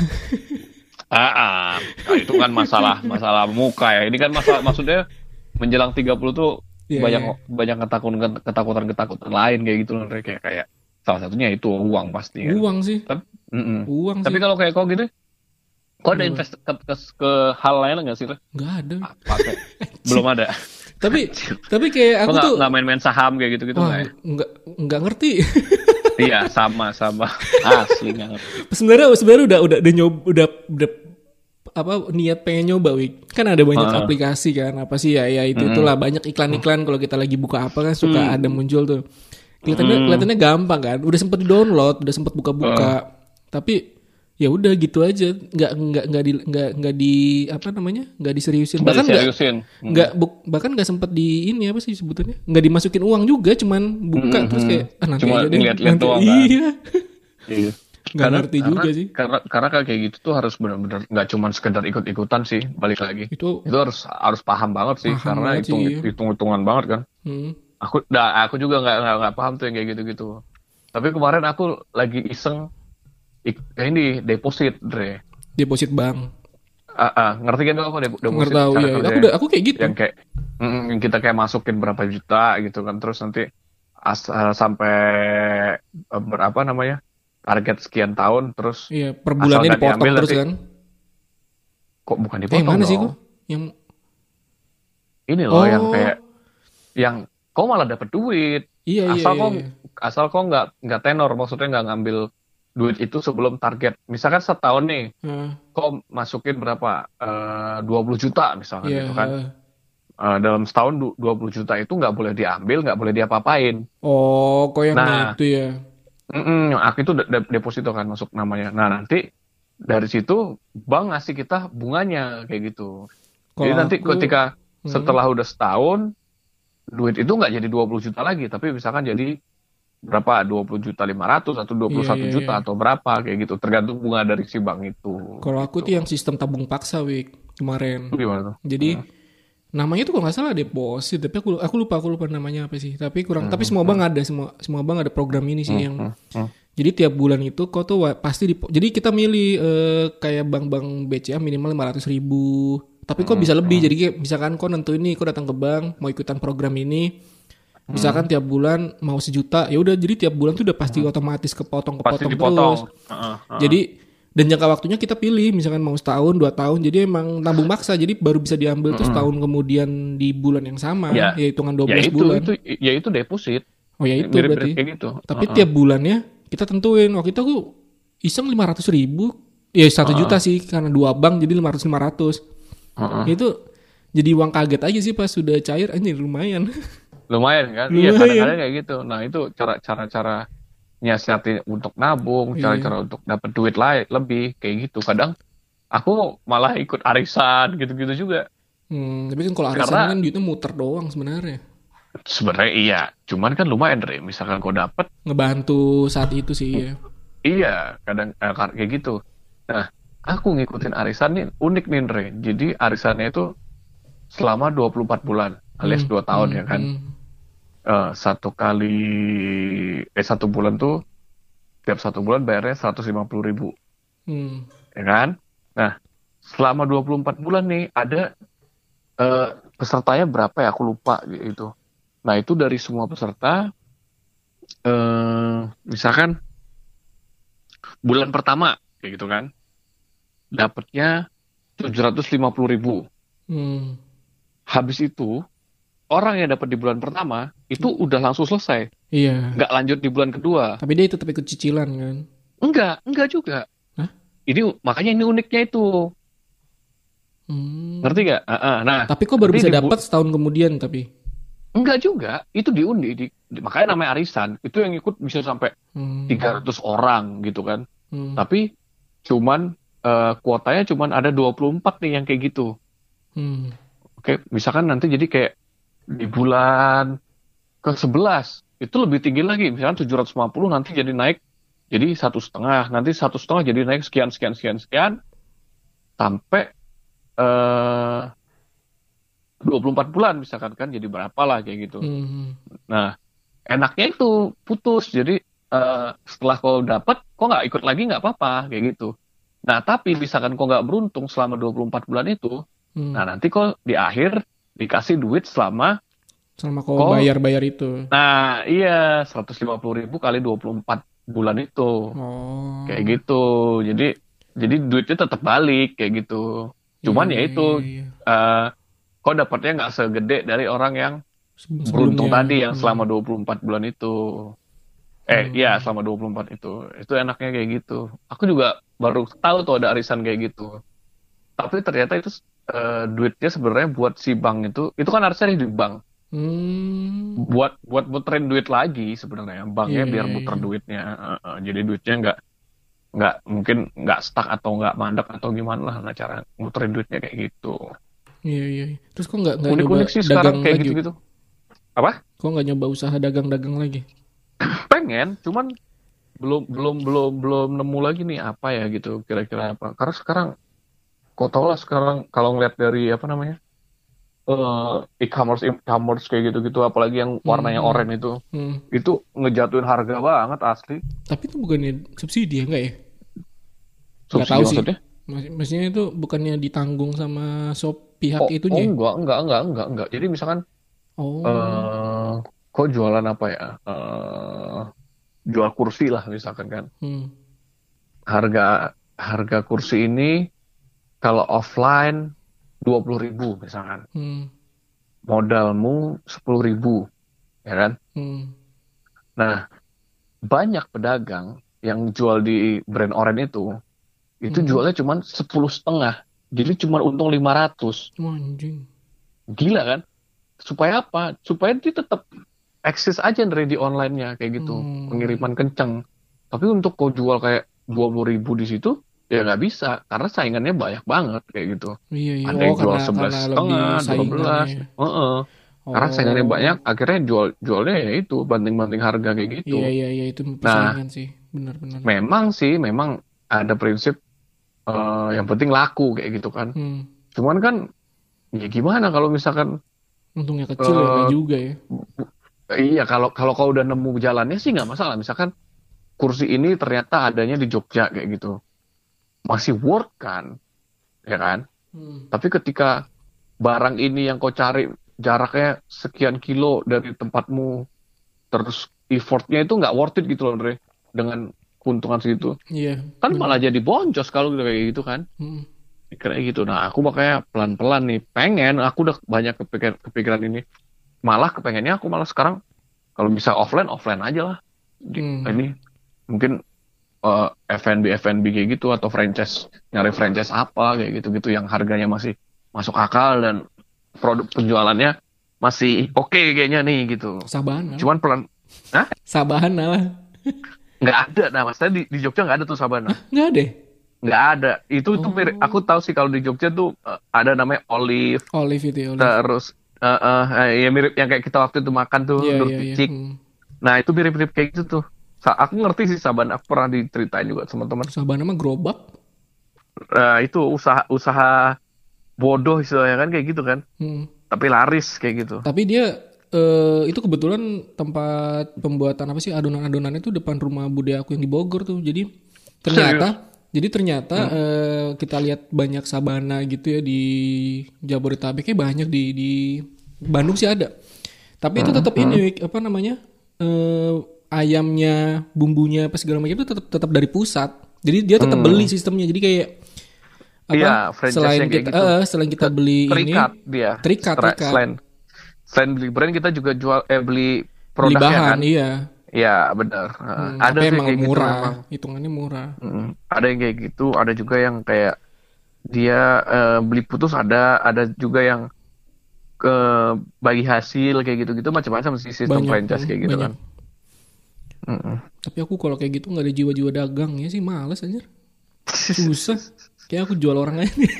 Ah, ah. Nah, itu kan masalah masalah muka ya. Ini kan masalah maksudnya menjelang 30 tuh Iya, banyak iya. banyak ketakutan ketakutan ketakutan lain kayak gitu loh kayak kayak salah satunya itu uang pasti kan. Uang sih, Tapi, mm-mm. uang Tapi kalau kayak kau gitu, kau ada Apa? invest ke, ke, ke hal lain nggak sih? Nggak ada. Apa kayak belum ada. Tapi tapi kayak aku nggak tuh nggak main-main saham kayak gitu gitu wah, nggak ya? nggak nggak ngerti. Iya sama sama asli nggak ngerti. sebenarnya sebenarnya udah udah udah nyoba udah udah apa niat pengen nyoba wik kan ada banyak Ah. aplikasi kan apa sih ya ya itu itulah banyak iklan-iklan kalau kita lagi buka apa kan suka Mm. ada muncul tuh kelihatannya kelihatannya gampang kan udah sempet di download udah sempet buka-buka tapi ya udah gitu aja nggak nggak nggak di nggak nggak di apa namanya nggak diseriusin bahkan nggak seriusin. nggak buk- bahkan nggak sempet di ini apa sih sebutannya nggak dimasukin uang juga cuman buka terus kayak ah nanti Cuma aja deh nanti doang, kan? iya Iya. nggak ngerti juga sih Karena karena kayak gitu tuh harus benar-benar nggak cuma sekedar ikut-ikutan sih, balik lagi. itu Itu harus harus paham banget sih Paham karena banget hitung sih. hitung-hitungan banget kan. hmm, Aku dah aku juga nggak nggak paham tuh yang kayak gitu-gitu. Tapi kemarin aku lagi iseng ini deposit, Dre. deposit bank Ah, ah, ngerti kan dep- deposit? nggak tahu ya kerjanya? aku udah aku kayak gitu yang kayak mm, yang kita kayak masukin berapa juta gitu kan terus nanti as, eh, sampai eh, berapa namanya target sekian tahun terus iya per bulannya dipotong diambil terus nanti kan kok bukan eh, dipotong yang mana sih kok yang ini loh yang Oh. kayak yang kau malah dapet duit iya iya asal iya, kau iya. asal kau nggak nggak tenor maksudnya nggak ngambil duit itu sebelum target misalkan setahun nih Ah, kau masukin berapa Eh, 20 juta misalkan iya gitu kan Eh, dalam setahun du- 20 juta itu nggak boleh diambil nggak boleh diapa-apain oh kok yang Nah. itu ya Mm-mm, aku itu de- de- deposito kan masuk namanya. Nah nanti dari situ bank ngasih kita bunganya kayak gitu. Jadi Kalau nanti aku- ketika Hmm. setelah udah setahun duit itu nggak jadi 20 juta lagi, tapi misalkan jadi berapa 20 juta 500 atau 21 Iya, iya, juta iya. atau berapa kayak gitu tergantung bunga dari si bank itu. kalau aku tuh yang sistem tabung paksa wik kemarin Itu gimana tuh? jadi Hmm. namanya tuh kalau nggak salah deposit tapi aku aku lupa aku lupa namanya apa sih tapi kurang Hmm, tapi semua bank ada semua semua bank ada program ini sih yang hmm. jadi tiap bulan itu kau tuh pasti di jadi kita milih eh, kayak bank-bank BCA minimal 500 ribu tapi kok bisa lebih jadi kayak misalkan kau nentuin nih kau datang ke bank mau ikutan program ini misalkan tiap bulan mau sejuta ya udah jadi tiap bulan tuh udah pasti otomatis kepotong Pasti dipotong. terus Heeh, heeh. jadi dan jangka waktunya kita pilih misalkan mau setahun dua tahun jadi emang nabung maksa jadi baru bisa diambil tuh setahun kemudian di bulan yang sama Ya. ya hitungan 12 ya itu bulan itu ya itu deposit. oh ya itu berarti kayak gitu. tapi Heeh. tiap bulannya kita tentuin waktu itu aku iseng 500 ribu ya satu juta sih karena dua bank jadi 500 500 Heeh. itu jadi uang kaget aja sih pas sudah cair anjir lumayan lumayan kan? Iya Lumayan. kadang-kadang kayak gitu. Nah itu cara cara cara nyiasatin untuk nabung Iya. cara-cara untuk dapat duit lain lebih kayak gitu. Kadang aku malah ikut arisan gitu-gitu juga. Hmm, tapi kan kalau arisan Karena- kan duitnya muter doang sebenarnya. Sebenarnya iya. Cuman kan lumayan Dre misalkan kau dapet ngebantu saat itu sih ya iya kadang eh, kayak gitu. Nah aku ngikutin arisan nih unik nih Dre jadi arisannya itu selama 24 bulan alias Hmm, 2 tahun hmm, ya kan? hmm. Eh, satu kali eh satu bulan tuh tiap satu bulan bayarnya 150 ribu. Hmm. ya kan? Nah selama 24 bulan nih ada eh, pesertanya berapa ya? Aku lupa gitu. Nah itu dari semua peserta eh misalkan bulan pertama kayak gitu kan dapatnya 750 ribu. Hmm. habis itu orang yang dapat di bulan pertama itu udah langsung selesai Iya. nggak lanjut di bulan kedua. Tapi dia tetap ikut cicilan kan. Enggak, enggak juga. Hah? Ini makanya ini uniknya itu. Hmm. Ngerti gak? Nah, Tapi kok baru bisa dapat setahun kemudian tapi. enggak juga. Itu diundi. Di, di- makanya namanya arisan. Itu yang ikut bisa sampai Hmm. 300 orang gitu kan. Hmm. Tapi cuman eh, kuotanya cuman ada 24 nih yang kayak gitu. Hmm. Oke, misalkan nanti jadi kayak di bulan ke-11 itu lebih tinggi lagi. Misalkan 750 nanti jadi naik jadi satu setengah. Nanti satu setengah jadi naik sekian, sekian, sekian, sekian. Sampai eh 24 bulan misalkan kan jadi berapa lah kayak gitu. Hmm. Nah, enaknya itu putus. Jadi eh, setelah kau dapat, kau nggak ikut lagi nggak apa-apa kayak gitu. Nah, tapi misalkan kau nggak beruntung selama 24 bulan itu, Hmm. nah nanti kau di akhir dikasih duit selama, Selama kau bayar-bayar itu. nah iya 150 ribu kali 24 bulan itu, Oh. kayak gitu. Jadi jadi duitnya tetap balik kayak gitu. Cuman Iya, ya itu, iya, iya. eh, kau dapatnya nggak segede dari orang yang Sebelumnya. beruntung tadi yang Hmm. selama 24 bulan itu. Eh, Hmm. iya selama 24 itu. Itu enaknya kayak gitu. Aku juga baru tahu tuh ada arisan kayak gitu. Tapi ternyata itu eh, duitnya sebenarnya buat si bank itu, itu kan arisan di bank. Hmm. Buat buat muterin duit lagi sebenarnya. Banknya Iya, biar iya, muter iya. duitnya. Eh, eh, jadi duitnya nggak nggak mungkin nggak stuck atau nggak mandek atau gimana lah nah cara muterin duitnya kayak gitu. Iya, iya. iya. Terus kok nggak nyoba Unik-unik sih sekarang dagang kayak lagi? gitu-gitu. Apa? Kok nggak nyoba usaha dagang-dagang lagi? pengen cuman belum belum belum belum nemu lagi nih apa ya gitu kira-kira apa karena sekarang kau tau lah sekarang kalau ngeliat dari apa namanya eh e-commerce e-commerce kayak gitu-gitu apalagi yang warnanya Hmm. oranye itu Hmm. itu ngejatuhin harga banget asli Tapi itu bukannya subsidi ya enggak ya? Nggak Subsidi tahu sih. maksudnya Mas- Maksudnya itu bukannya ditanggung sama shop pihak oh, itunya? oh ya? enggak enggak enggak enggak enggak jadi misalkan Oh. eh kau jualan apa ya eh jual kursi lah misalkan kan Hmm. harga harga kursi ini kalau offline 20.000 ribu misalkan Hmm. modalmu 10.000 ribu ya kan Hmm. nah banyak pedagang yang jual di brand orange itu itu Hmm. jualnya cuma sepuluh setengah jadi cuma untung 500 Wah, anjing. gila kan supaya apa supaya dia tetap eksis aja dari di online-nya kayak gitu Hmm. pengiriman kenceng tapi untuk kau jual kayak 20.000 ribu di situ ya nggak bisa karena saingannya banyak banget kayak gitu Iya, iya. ada yang jual karena- 11 karena setengah 12 saingannya. Heeh. karena Oh. saingannya banyak akhirnya jual jualnya ya itu banting-banting harga kayak gitu Iya, iya, iya. Itu Nah. persaingan sih. Benar-benar. memang sih memang ada prinsip eh, yang penting laku kayak gitu kan Hmm. cuman kan ya gimana kalau misalkan Untungnya kecil ya, Eh, juga ya. iya kalau kalau kau udah nemu jalannya sih nggak masalah misalkan kursi ini ternyata adanya di Jogja kayak gitu masih worth kan ya kan Hmm. tapi ketika barang ini yang kau cari jaraknya sekian kilo dari tempatmu terus effortnya itu nggak worth it gitu loh Andre dengan keuntungan segitu Iya. kan benar. malah jadi boncos kalau udah kayak gitu kan Hmm. kayak gitu nah aku makanya pelan-pelan nih pengen aku udah banyak kepikiran kepikiran ini malah kepengennya aku malah sekarang kalau bisa offline offline aja lah di Hmm. ini mungkin eh, F&B F&B kayak gitu atau franchise nyari franchise apa kayak gitu gitu yang harganya masih masuk akal dan produk penjualannya masih oke kayaknya nih gitu Sabana. cuman pelan Sabana lah. nggak ada nah maksudnya di, di Jogja nggak ada tuh Sabana Nggak ada. nggak ada itu itu Oh. mirip aku tahu sih kalau di Jogja tuh eh, ada namanya Olive Olive itu ya, Olive. terus eh, eh, eh, ya mirip yang kayak kita waktu itu makan tuh Nur iya, iya. Picik. Hmm. nah itu mirip-mirip kayak gitu tuh Sa- aku ngerti sih Sabana aku pernah diceritain juga sama teman Sabana mah gerobak. Eh, itu usaha usaha bodoh istilahnya kan kayak gitu kan Hmm. tapi laris kayak gitu Tapi dia eh, itu kebetulan tempat pembuatan apa sih adonan-adonan itu depan rumah bude aku yang di Bogor tuh. Jadi ternyata jadi ternyata Hmm. eh, kita lihat banyak sabana gitu ya di Jabodetabek kayak banyak di di Bandung sih ada. Tapi itu Hmm, tetap ini Wik, apa namanya? eh, ayamnya, bumbunya apa segala macam itu tetap tetap dari pusat. Jadi dia tetap beli sistemnya. Jadi kayak apa? Hmm. Iya, franchise-nya selain kayak kita gitu. eh, selain kita beli ini terikat dia Terikat, terikat. selain selain beli brand kita juga jual eh beli beli produknya bahan kan. iya Iya benar. Hmm, ada emang kayak gitu murah memang. hitungannya murah Mm, Ada yang kayak gitu, ada juga yang kayak dia eh, beli putus ada, ada juga yang ke bagi hasil kayak gitu-gitu macam-macam sih sistem banyak franchise hmm, kayak gitu banyak kan. Tapi aku kalau kayak gitu nggak ada jiwa-jiwa dagang ya sih males aja susah kayak aku jual orang aja nih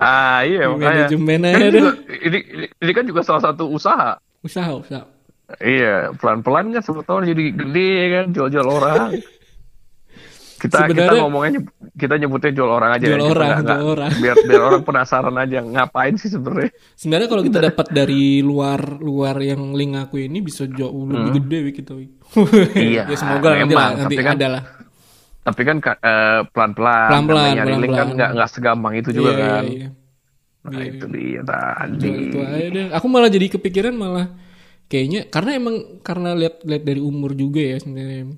Ah iya makanya. manajemen Kan aja dah juga, ini, ini, ini kan juga salah satu usaha. usaha usaha Iya, pelan-pelan kan sebetulnya tahun jadi gede kan jual-jual orang. Kita kita Sebenarnya- ngomongnya nyeb- kita nyebutnya jual orang aja Jual ya, kita orang, jual nggak- orang. biar biar orang penasaran aja ngapain sih sebenarnya. sebenarnya kalau kita dapat dari luar luar yang link aku ini bisa jauh lebih gede Wik, kita Wik. Hmm. Iya, ya semoga lah nanti, memang, lah, nanti tapi kan ada lah Tapi kan ka- eh, pelan-pelan, Pelan-pelan, karena nyari link kan nggak nggak segampang itu juga Iya, kan. iya, iya. Nah Iya, itu iya. dia tadi. Itu aja. Aku malah jadi kepikiran malah kayaknya karena emang karena lihat lihat dari umur juga ya sebenarnya.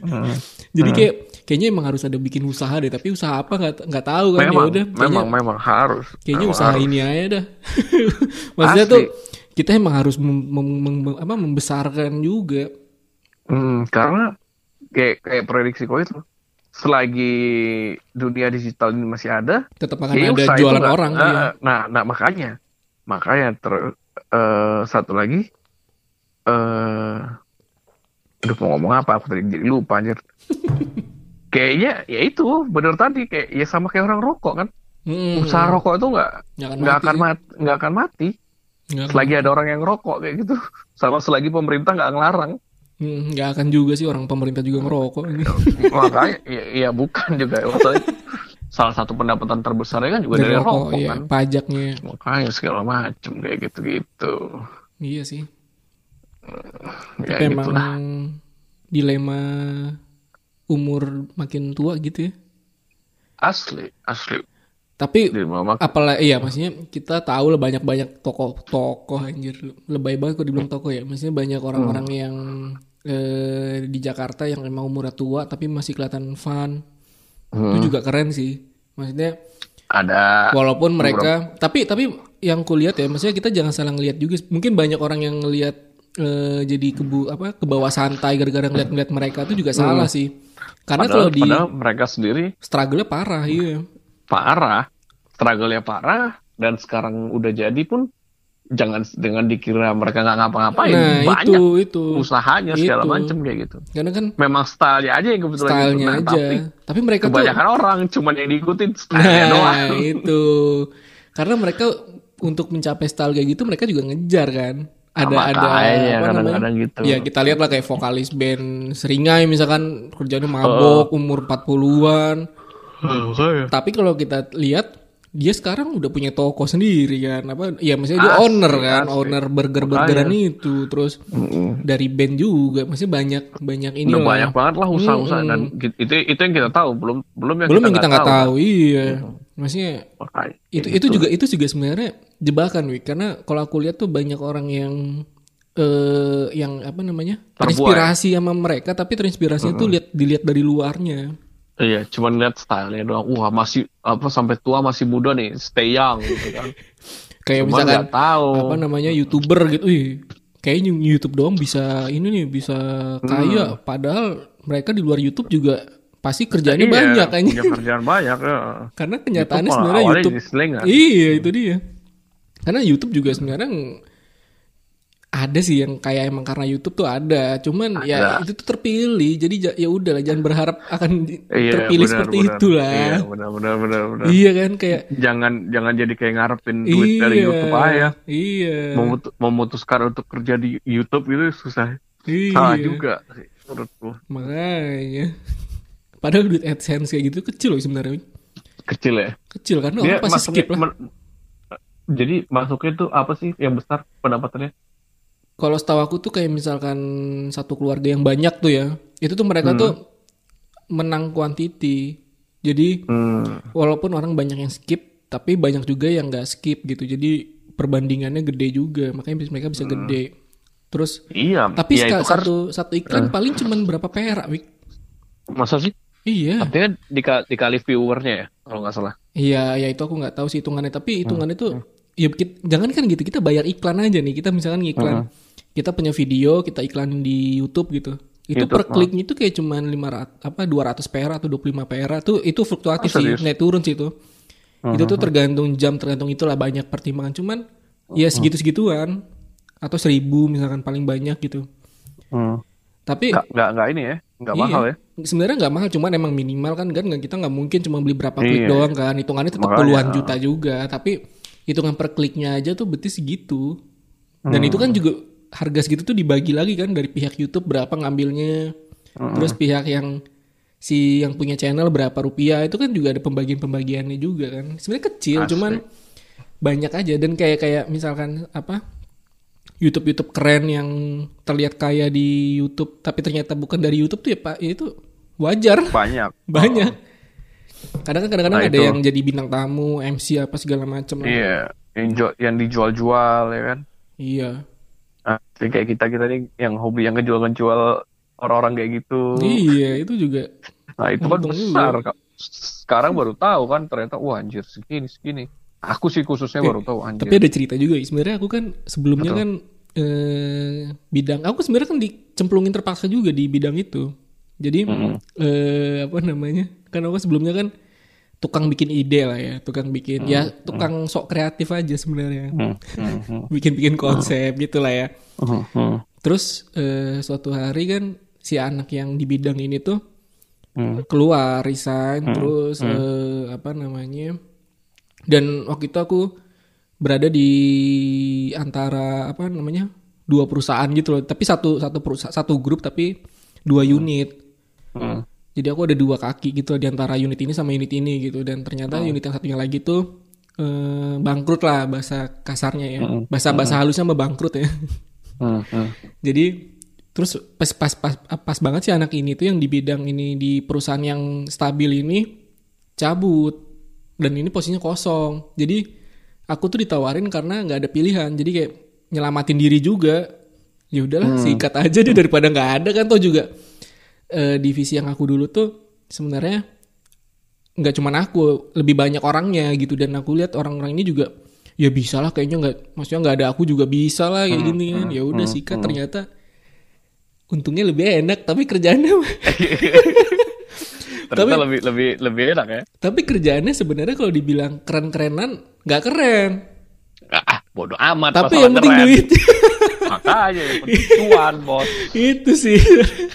Hmm. jadi kayak kayaknya emang harus ada bikin usaha deh, tapi usaha apa nggak nggak tahu kan ya udah. memang, memang harus. kayaknya Memang usaha harus. ini aja dah. Maksudnya Asli. tuh kita emang harus mem- mem- mem- apa membesarkan juga. Hmm, karena kayak kayak prediksi kau itu, selagi dunia digital ini masih ada, Tetap akan Kayaknya ada itu jualan nggak- orang nah, ya. nah, nah makanya, makanya ter, eh, satu lagi, eh, aduh mau ngomong apa? Aku tadi jadi lupa anjir. Kayaknya ya itu bener tadi kayak ya sama kayak orang rokok kan. Mm-mm. Usaha rokok itu nggak Nggak akan mati mati, nggak akan mati akan- selagi ada orang yang rokok kayak gitu. Sama selagi pemerintah nggak ngelarang. Mm, nggak akan juga sih orang pemerintah juga ngerokok ini. Makanya ya, ya bukan juga maksudnya salah satu pendapatan terbesarnya kan juga dari, rokok, iya, kan. pajaknya. Makanya segala macam kayak gitu-gitu. Iya sih. Ya Tapi emang gitulah. dilema umur makin tua gitu ya. Asli, asli. Tapi apalagi iya maksudnya kita tahu lah banyak-banyak tokoh-tokoh anjir lebay banget kalau dibilang tokoh ya. Maksudnya banyak orang-orang yang eh, di Jakarta yang emang umurnya tua tapi masih kelihatan fun. Itu juga keren sih. Maksudnya ada walaupun mereka tapi tapi yang kulihat ya maksudnya kita jangan salah ngelihat juga mungkin banyak orang yang ngelihat eh, jadi kebu apa ke bawah santai gara-gara ngeliat-ngeliat mereka itu juga salah sih karena kalau padahal, di padahal mereka sendiri struggle parah iya parah, struggle-nya parah dan sekarang udah jadi pun jangan dengan dikira mereka nggak ngapa-ngapain. nah Banyak itu itu usahanya segala Itu. macam kayak gitu. karena kan Memang stylenya aja yang kebetulan gitu. stylenya Nah, aja tapi tapi mereka tuh kebanyakan orang cuman yang diikutin stylenya nah doang. itu karena mereka untuk mencapai style kayak gitu mereka juga ngejar kan ada ada Makanya apa namanya kadang-kadang gitu. Ya kita lihat lah kayak vokalis band Seringai misalkan kerjanya mabok umur 40-an. Tapi kalau kita lihat dia sekarang udah punya toko sendiri kan apa ya maksudnya dia Asli, owner kan asli. owner burger-burgeran itu terus dari band juga masih banyak banyak ini Udah lah banyak banget lah usaha-usaha Mm-mm. dan itu itu yang kita tahu belum belum yang belum kita yang kita nggak tahu. tahu iya maksudnya Makanya, itu itu gitu. juga itu juga sebenarnya jebakan wi karena kalau aku lihat tuh banyak orang yang eh yang apa namanya Terbuai. terinspirasi sama mereka tapi terinspirasinya tuh lihat dilihat dari luarnya Iya, cuman lihat stylenya doang. Wah, masih apa sampai tua masih muda nih, stay young gitu kan. kayak Cuman misalkan tahu. apa namanya youtuber gitu Wih, kayaknya YouTube doang bisa ini nih bisa kaya padahal mereka di luar YouTube juga pasti kerjanya Iya, banyak kayaknya Punya kerjaan banyak ya. karena kenyataannya malah sebenarnya YouTube selingan. iya itu dia karena YouTube juga sebenarnya ada sih yang kayak emang karena YouTube tuh ada cuman ya Ada. itu tuh terpilih jadi ja- ya udahlah jangan berharap akan Iya, terpilih benar, seperti benar. itulah Iya, benar benar benar benar. iya kan kayak Jangan jangan jadi kayak ngarepin duit iya dari YouTube aja. iya Memut- memutuskan untuk kerja di YouTube itu susah. iya Salah juga sih menurutku. makanya padahal duit AdSense kayak gitu kecil loh sebenarnya Kecil ya. kecil karena Dia orang pasti masuknya- skip lah men- jadi masuknya tuh apa sih yang besar pendapatannya? kalau setahu aku tuh kayak misalkan satu keluarga yang banyak tuh ya itu tuh mereka Hmm. tuh menang quantity jadi Hmm. walaupun orang banyak yang skip tapi banyak juga yang nggak skip gitu jadi perbandingannya gede juga makanya mereka bisa gede terus Iya. tapi ya itu kan satu satu iklan paling cuman berapa perak Wik? masa sih? Iya. Artinya dika- dikali viewernya ya kalau nggak salah. iya ya itu aku nggak tahu sih hitungannya. Tapi hitungannya tuh ya kit- jangan kan gitu kita bayar iklan aja nih. Kita misalkan iklan kita punya video kita iklanin di YouTube gitu. Itu YouTube, per kliknya itu kayak cuman 500 apa 200 perak atau 25 perak tuh itu fluktuatif Oh, sih naik turun sih itu. Itu tuh tergantung jam tergantung itulah banyak pertimbangan. Cuman ya segitu segituan atau seribu misalkan paling banyak gitu. Hmm. Tapi Nggak, nggak, ini ya, nggak Iya. mahal ya. Sebenarnya nggak mahal, cuman emang minimal kan kan kita nggak mungkin cuma beli berapa klik Iya. doang kan, hitungannya tetap Makanya. puluhan juta juga, tapi hitungan per kliknya aja tuh berarti segitu. Dan itu kan juga harga segitu tuh dibagi lagi kan dari pihak YouTube berapa ngambilnya, terus pihak yang si yang punya channel berapa rupiah itu kan juga ada pembagian pembagiannya juga kan. Sebenarnya kecil, Asli. cuman banyak aja dan kayak kayak misalkan apa YouTube YouTube keren yang terlihat kaya di YouTube tapi ternyata bukan dari YouTube tuh ya Pak ya itu wajar Banyak. banyak kadang kan kadang-kadang Nah, ada itu. yang jadi bintang tamu MC apa segala macam. Iya, yang, ju- yang dijual-jual ya kan. iya Nah, kayak kita kita nih yang hobi yang ngejual-ngejual orang-orang kayak gitu. iya itu juga Nah itu kan besar. juga. Sekarang baru tahu kan ternyata wah anjir segini segini. Aku sih khususnya baru tahu anjir. tapi ada cerita juga sebenarnya aku kan sebelumnya Betul. kan eh, bidang aku sebenarnya kan dicemplungin terpaksa juga di bidang itu. Jadi eh, apa namanya kan aku sebelumnya kan tukang bikin ide lah ya tukang bikin ya tukang sok kreatif aja sebenarnya. Hmm, hmm, hmm, bikin-bikin konsep gitu lah ya. Hmm, hmm, terus eh, suatu hari kan si anak yang di bidang ini tuh hmm. keluar resign terus eh, apa namanya dan waktu itu aku berada di antara apa namanya dua perusahaan gitu loh. Tapi satu satu perusahaan satu grup tapi dua unit. Hmm. jadi aku ada dua kaki gitu di antara unit ini sama unit ini gitu. Dan ternyata unit yang satunya lagi tuh eh, bangkrut lah bahasa kasarnya ya. Bahasa bahasa halusnya mah bangkrut ya. Hmm, hmm. jadi terus pas pas pas pas banget sih anak ini tuh yang di bidang ini di perusahaan yang stabil ini cabut dan ini posisinya kosong. Jadi aku tuh ditawarin karena nggak ada pilihan. Jadi kayak nyelamatin diri juga. Ya udahlah, sikat aja deh daripada nggak ada kan tuh juga. Eh, divisi yang aku dulu tuh sebenarnya nggak cuman aku, lebih banyak orangnya gitu. Dan aku lihat orang-orang ini juga ya bisa lah kayaknya nggak maksudnya nggak ada aku juga bisa lah kayak gini. Kan ya udah sikat ternyata untungnya lebih enak tapi kerjaannya Ternyata lebih lebih lebih enak ya. tapi kerjaannya sebenarnya kalau dibilang keren-kerenan nggak keren Ah, bodoh amat tapi yang penting keren. duit Makanya yang penting cuan, bos. itu sih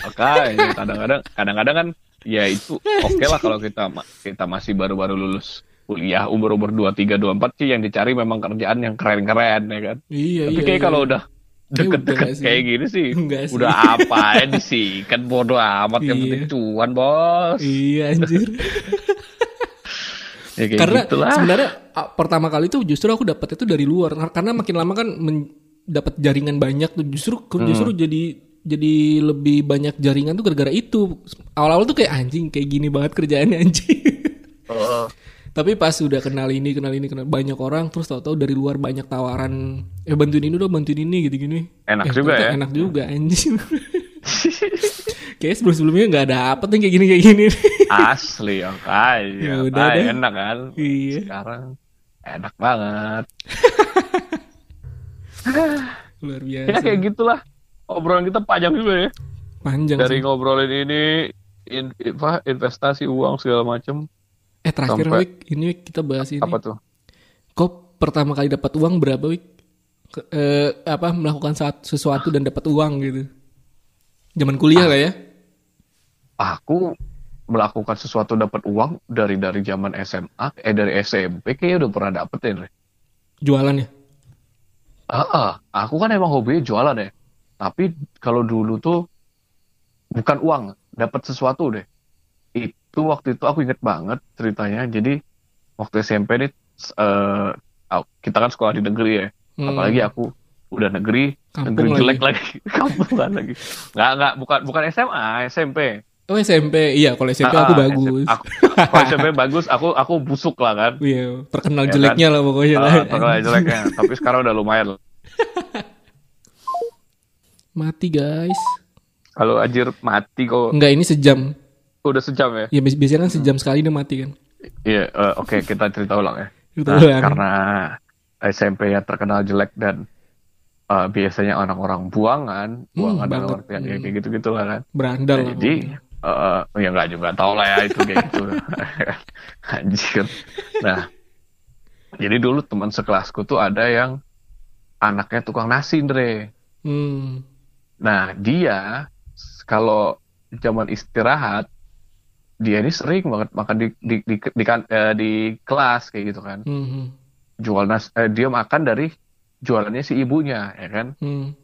Makanya kadang-kadang kadang-kadang kan ya itu oke lah kalau kita kita masih baru-baru lulus kuliah umur-umur 23 24 sih yang dicari memang kerjaan yang keren-keren ya kan. iya Tapi iya kayak iya. kalau udah Ya udah deket-deket kayak gini sih, sih. udah apa ya sih kan bodoh amat yang Iya. penting cuan bos. iya anjir Ya kayak karena gitulah. sebenarnya pertama kali itu justru aku dapat itu dari luar karena makin lama kan dapat jaringan banyak tuh justru Hmm. justru jadi jadi lebih banyak jaringan tuh gara-gara itu awal-awal tuh kayak anjing kayak gini banget kerjaannya anjing Oh, tapi pas udah kenal ini kenal ini kenal banyak orang terus tahu-tahu dari luar banyak tawaran ya bantuin ini dong bantuin ini gitu gini Enak juga ya. enak juga anjing kayak sebelum sebelumnya nggak ada apa tuh kayak gini kayak gini asli Ya makanya udah makanya deh. enak kan. iya Sekarang enak banget. luar Ya biasa kayak gitulah. Obrolan kita panjang juga ya. panjang Dari sih. ngobrolin ini in, investasi uang segala macem. Eh terakhir sampai- Wik ini Wik, kita bahas ini Apa tuh? kok pertama kali dapat uang berapa Wik Ke- eh, apa melakukan saat sesuatu dan dapat uang gitu zaman kuliah lah ya Aku melakukan sesuatu dapat uang dari dari zaman SMA, eh dari SMP kayaknya udah pernah dapetin. Re. jualan ya Ah, ah, aku kan emang hobinya jualan ya. Tapi kalau dulu tuh bukan uang, dapat sesuatu deh. Itu waktu itu aku inget banget ceritanya. Jadi waktu SMP nih, eh, ah, kita kan sekolah di negeri ya. Hmm. Apalagi aku udah negeri, Kampung negeri lagi. jelek lagi, kampungan lagi. Nggak nggak bukan bukan SMA, SMP. oh SMP iya kalau SMP Ah, aku ah, bagus Aku, kalau SMP bagus, aku aku busuk lah kan. Iya, terkenal Ya jeleknya lah pokoknya lah. Ah, terkenal jeleknya. Tapi sekarang udah lumayan. Mati guys. Kalau anjir mati kok Enggak ini sejam. Udah sejam ya. Ya bi- biasanya kan sejam sekali dia mati kan. Iya, eh, oke kita cerita ulang ya. Cerita Nah, ulang. karena SMP yang terkenal jelek dan uh, biasanya orang-orang buangan, buangan dalam banget. artian ya Hmm. kayak gitu-gitu lah kan. Berandal Nah, jadi eh ya nggak juga tahu lah ya itu kayak gitu. Anjir. Nah, jadi dulu teman sekelasku tuh ada yang anaknya tukang nasi, Andre. Hmm. Nah, dia kalau zaman istirahat dia ini sering banget makan di di di, di, kan- eh, di kelas kayak gitu kan. Hmm. Jual nas eh, dia makan dari jualannya si ibunya, ya kan. Hmm.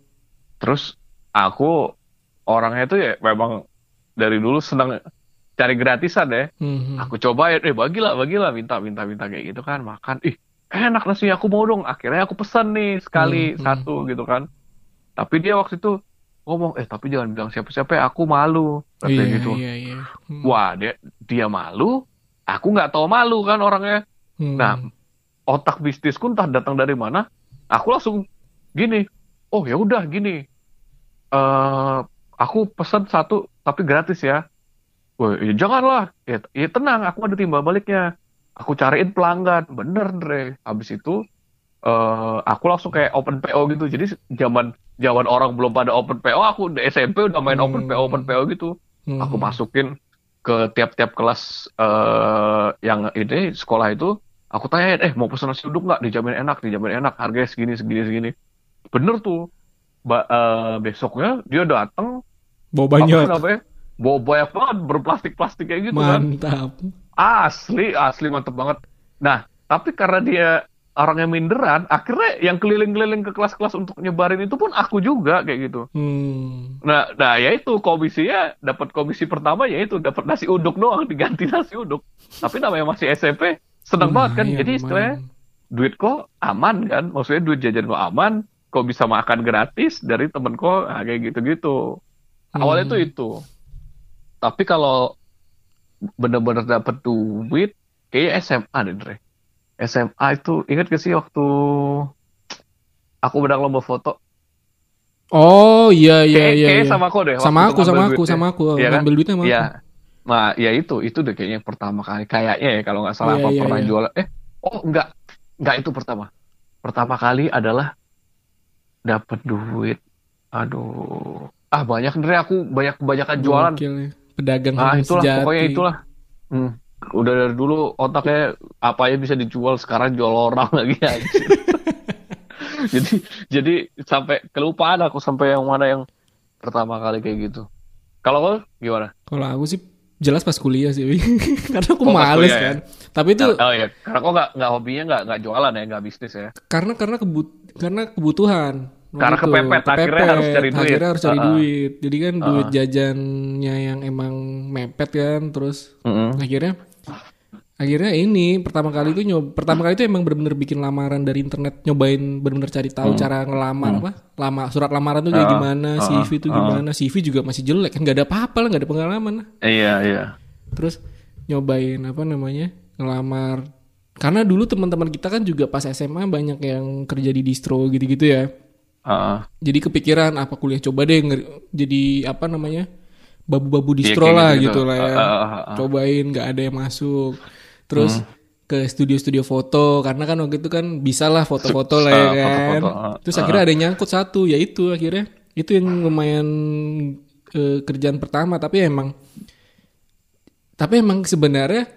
Terus aku orangnya tuh ya memang dari dulu senang cari gratisan ya. Hmm. Aku cobain, eh bagilah, bagilah, minta, minta, minta kayak gitu kan, makan, ih enak nasi aku mau dong. Akhirnya aku pesan nih sekali Hmm, hmm. satu gitu kan. Tapi dia waktu itu ngomong, eh tapi jangan bilang siapa-siapa, ya, aku malu, katanya Iya, gitu. iya, iya. Hmm. Wah dia dia malu, aku nggak tahu malu kan orangnya. Hmm. Nah otak bisnisku entah datang dari mana, aku langsung gini, oh ya udah gini, eh aku pesan satu tapi gratis ya. Wah, ya janganlah. Ya, ya tenang, aku ada timbal baliknya. Aku cariin pelanggan, bener Dre. Habis itu eh aku langsung kayak open PO gitu. Jadi zaman zaman orang belum pada open PO, aku di SMP udah main open Hmm. PO open PO gitu. Hmm. Aku masukin ke tiap-tiap kelas eh yang ini sekolah itu, aku tanyain, eh mau pesan nasi uduk nggak? Dijamin enak, dijamin enak, harganya segini, segini, segini. Bener tuh. Ba- eh, besoknya dia datang, Bawa apa banyak. namanya? Bawa banyak banget berplastik-plastik kayak gitu kan. Mantap. Asli, asli mantep banget. Nah, tapi karena dia orangnya minderan, akhirnya yang keliling-keliling ke kelas-kelas untuk nyebarin itu pun aku juga kayak gitu. Hmm. Nah, nah ya itu komisinya dapat komisi pertama ya itu dapat nasi uduk doang diganti nasi uduk. Tapi namanya masih SMP, seneng banget kan. Lumayan, Jadi istilahnya duit kok aman kan, maksudnya duit jajan kok aman, kok bisa makan gratis dari temen kok, nah, kayak gitu-gitu. Awalnya Hmm. tuh itu. Tapi kalau bener-bener dapet duit, kayaknya SMA deh, Dre. SMA itu ingat gak sih waktu aku menang lomba foto? Oh iya iya iya. iya. sama aku deh. Sama aku, sama aku, sama aku. Iya kan? Ngambil duitnya sama Iya. aku. Nah, ya itu, itu deh kayaknya pertama kali. Kayaknya ya kalau nggak salah Iya, apa iya, pernah iya. jualan. Eh, oh enggak, enggak itu pertama. Pertama kali adalah dapat duit. Aduh, ah banyak Dre aku banyak kebanyakan jualan. Gokil ya. Pedagang sama itulah, sejati. pokoknya itulah. Hmm. Udah dari dulu otaknya apa ya bisa dijual sekarang jual orang lagi anjir. jadi jadi sampai kelupaan aku sampai yang mana yang pertama kali kayak gitu. Kalau lo gimana? Kalau aku sih jelas pas kuliah sih, karena aku Oh, males kuliah ya? kan. Tapi itu Oh iya, karena kok nggak nggak hobinya nggak nggak jualan ya, nggak bisnis ya. karena karena kebut karena kebutuhan. Waktu Karena itu. kepepet, akhirnya harus cari duit. Akhirnya harus cari Ah, ah. duit. Jadi kan duit Ah. jajannya yang emang mepet kan, terus Mm-mm. akhirnya akhirnya ini pertama kali itu nyob pertama kali itu emang bener-bener bikin lamaran dari internet nyobain bener-bener cari tahu cara ngelamar apa lama surat lamaran tuh kayak Hmm. Gimana ah, CV tuh ah. gimana CV juga masih jelek kan nggak ada apa-apa lah nggak ada pengalaman Iya iya. terus nyobain apa namanya ngelamar karena dulu teman-teman kita kan juga pas SMA banyak yang kerja di distro gitu-gitu ya Ah, jadi kepikiran apa kuliah coba deh jadi apa namanya babu-babu Iya, distro kayak lah gitu-gitu. gitu lah ya Ah, ah, ah, ah. cobain nggak ada yang masuk terus Hmm. ke studio-studio foto karena kan waktu itu kan bisa lah foto-foto lah ya ah, kan foto-foto, ah, terus ah. akhirnya ada yang nyangkut satu ya itu akhirnya itu yang lumayan eh, kerjaan pertama tapi emang tapi emang sebenarnya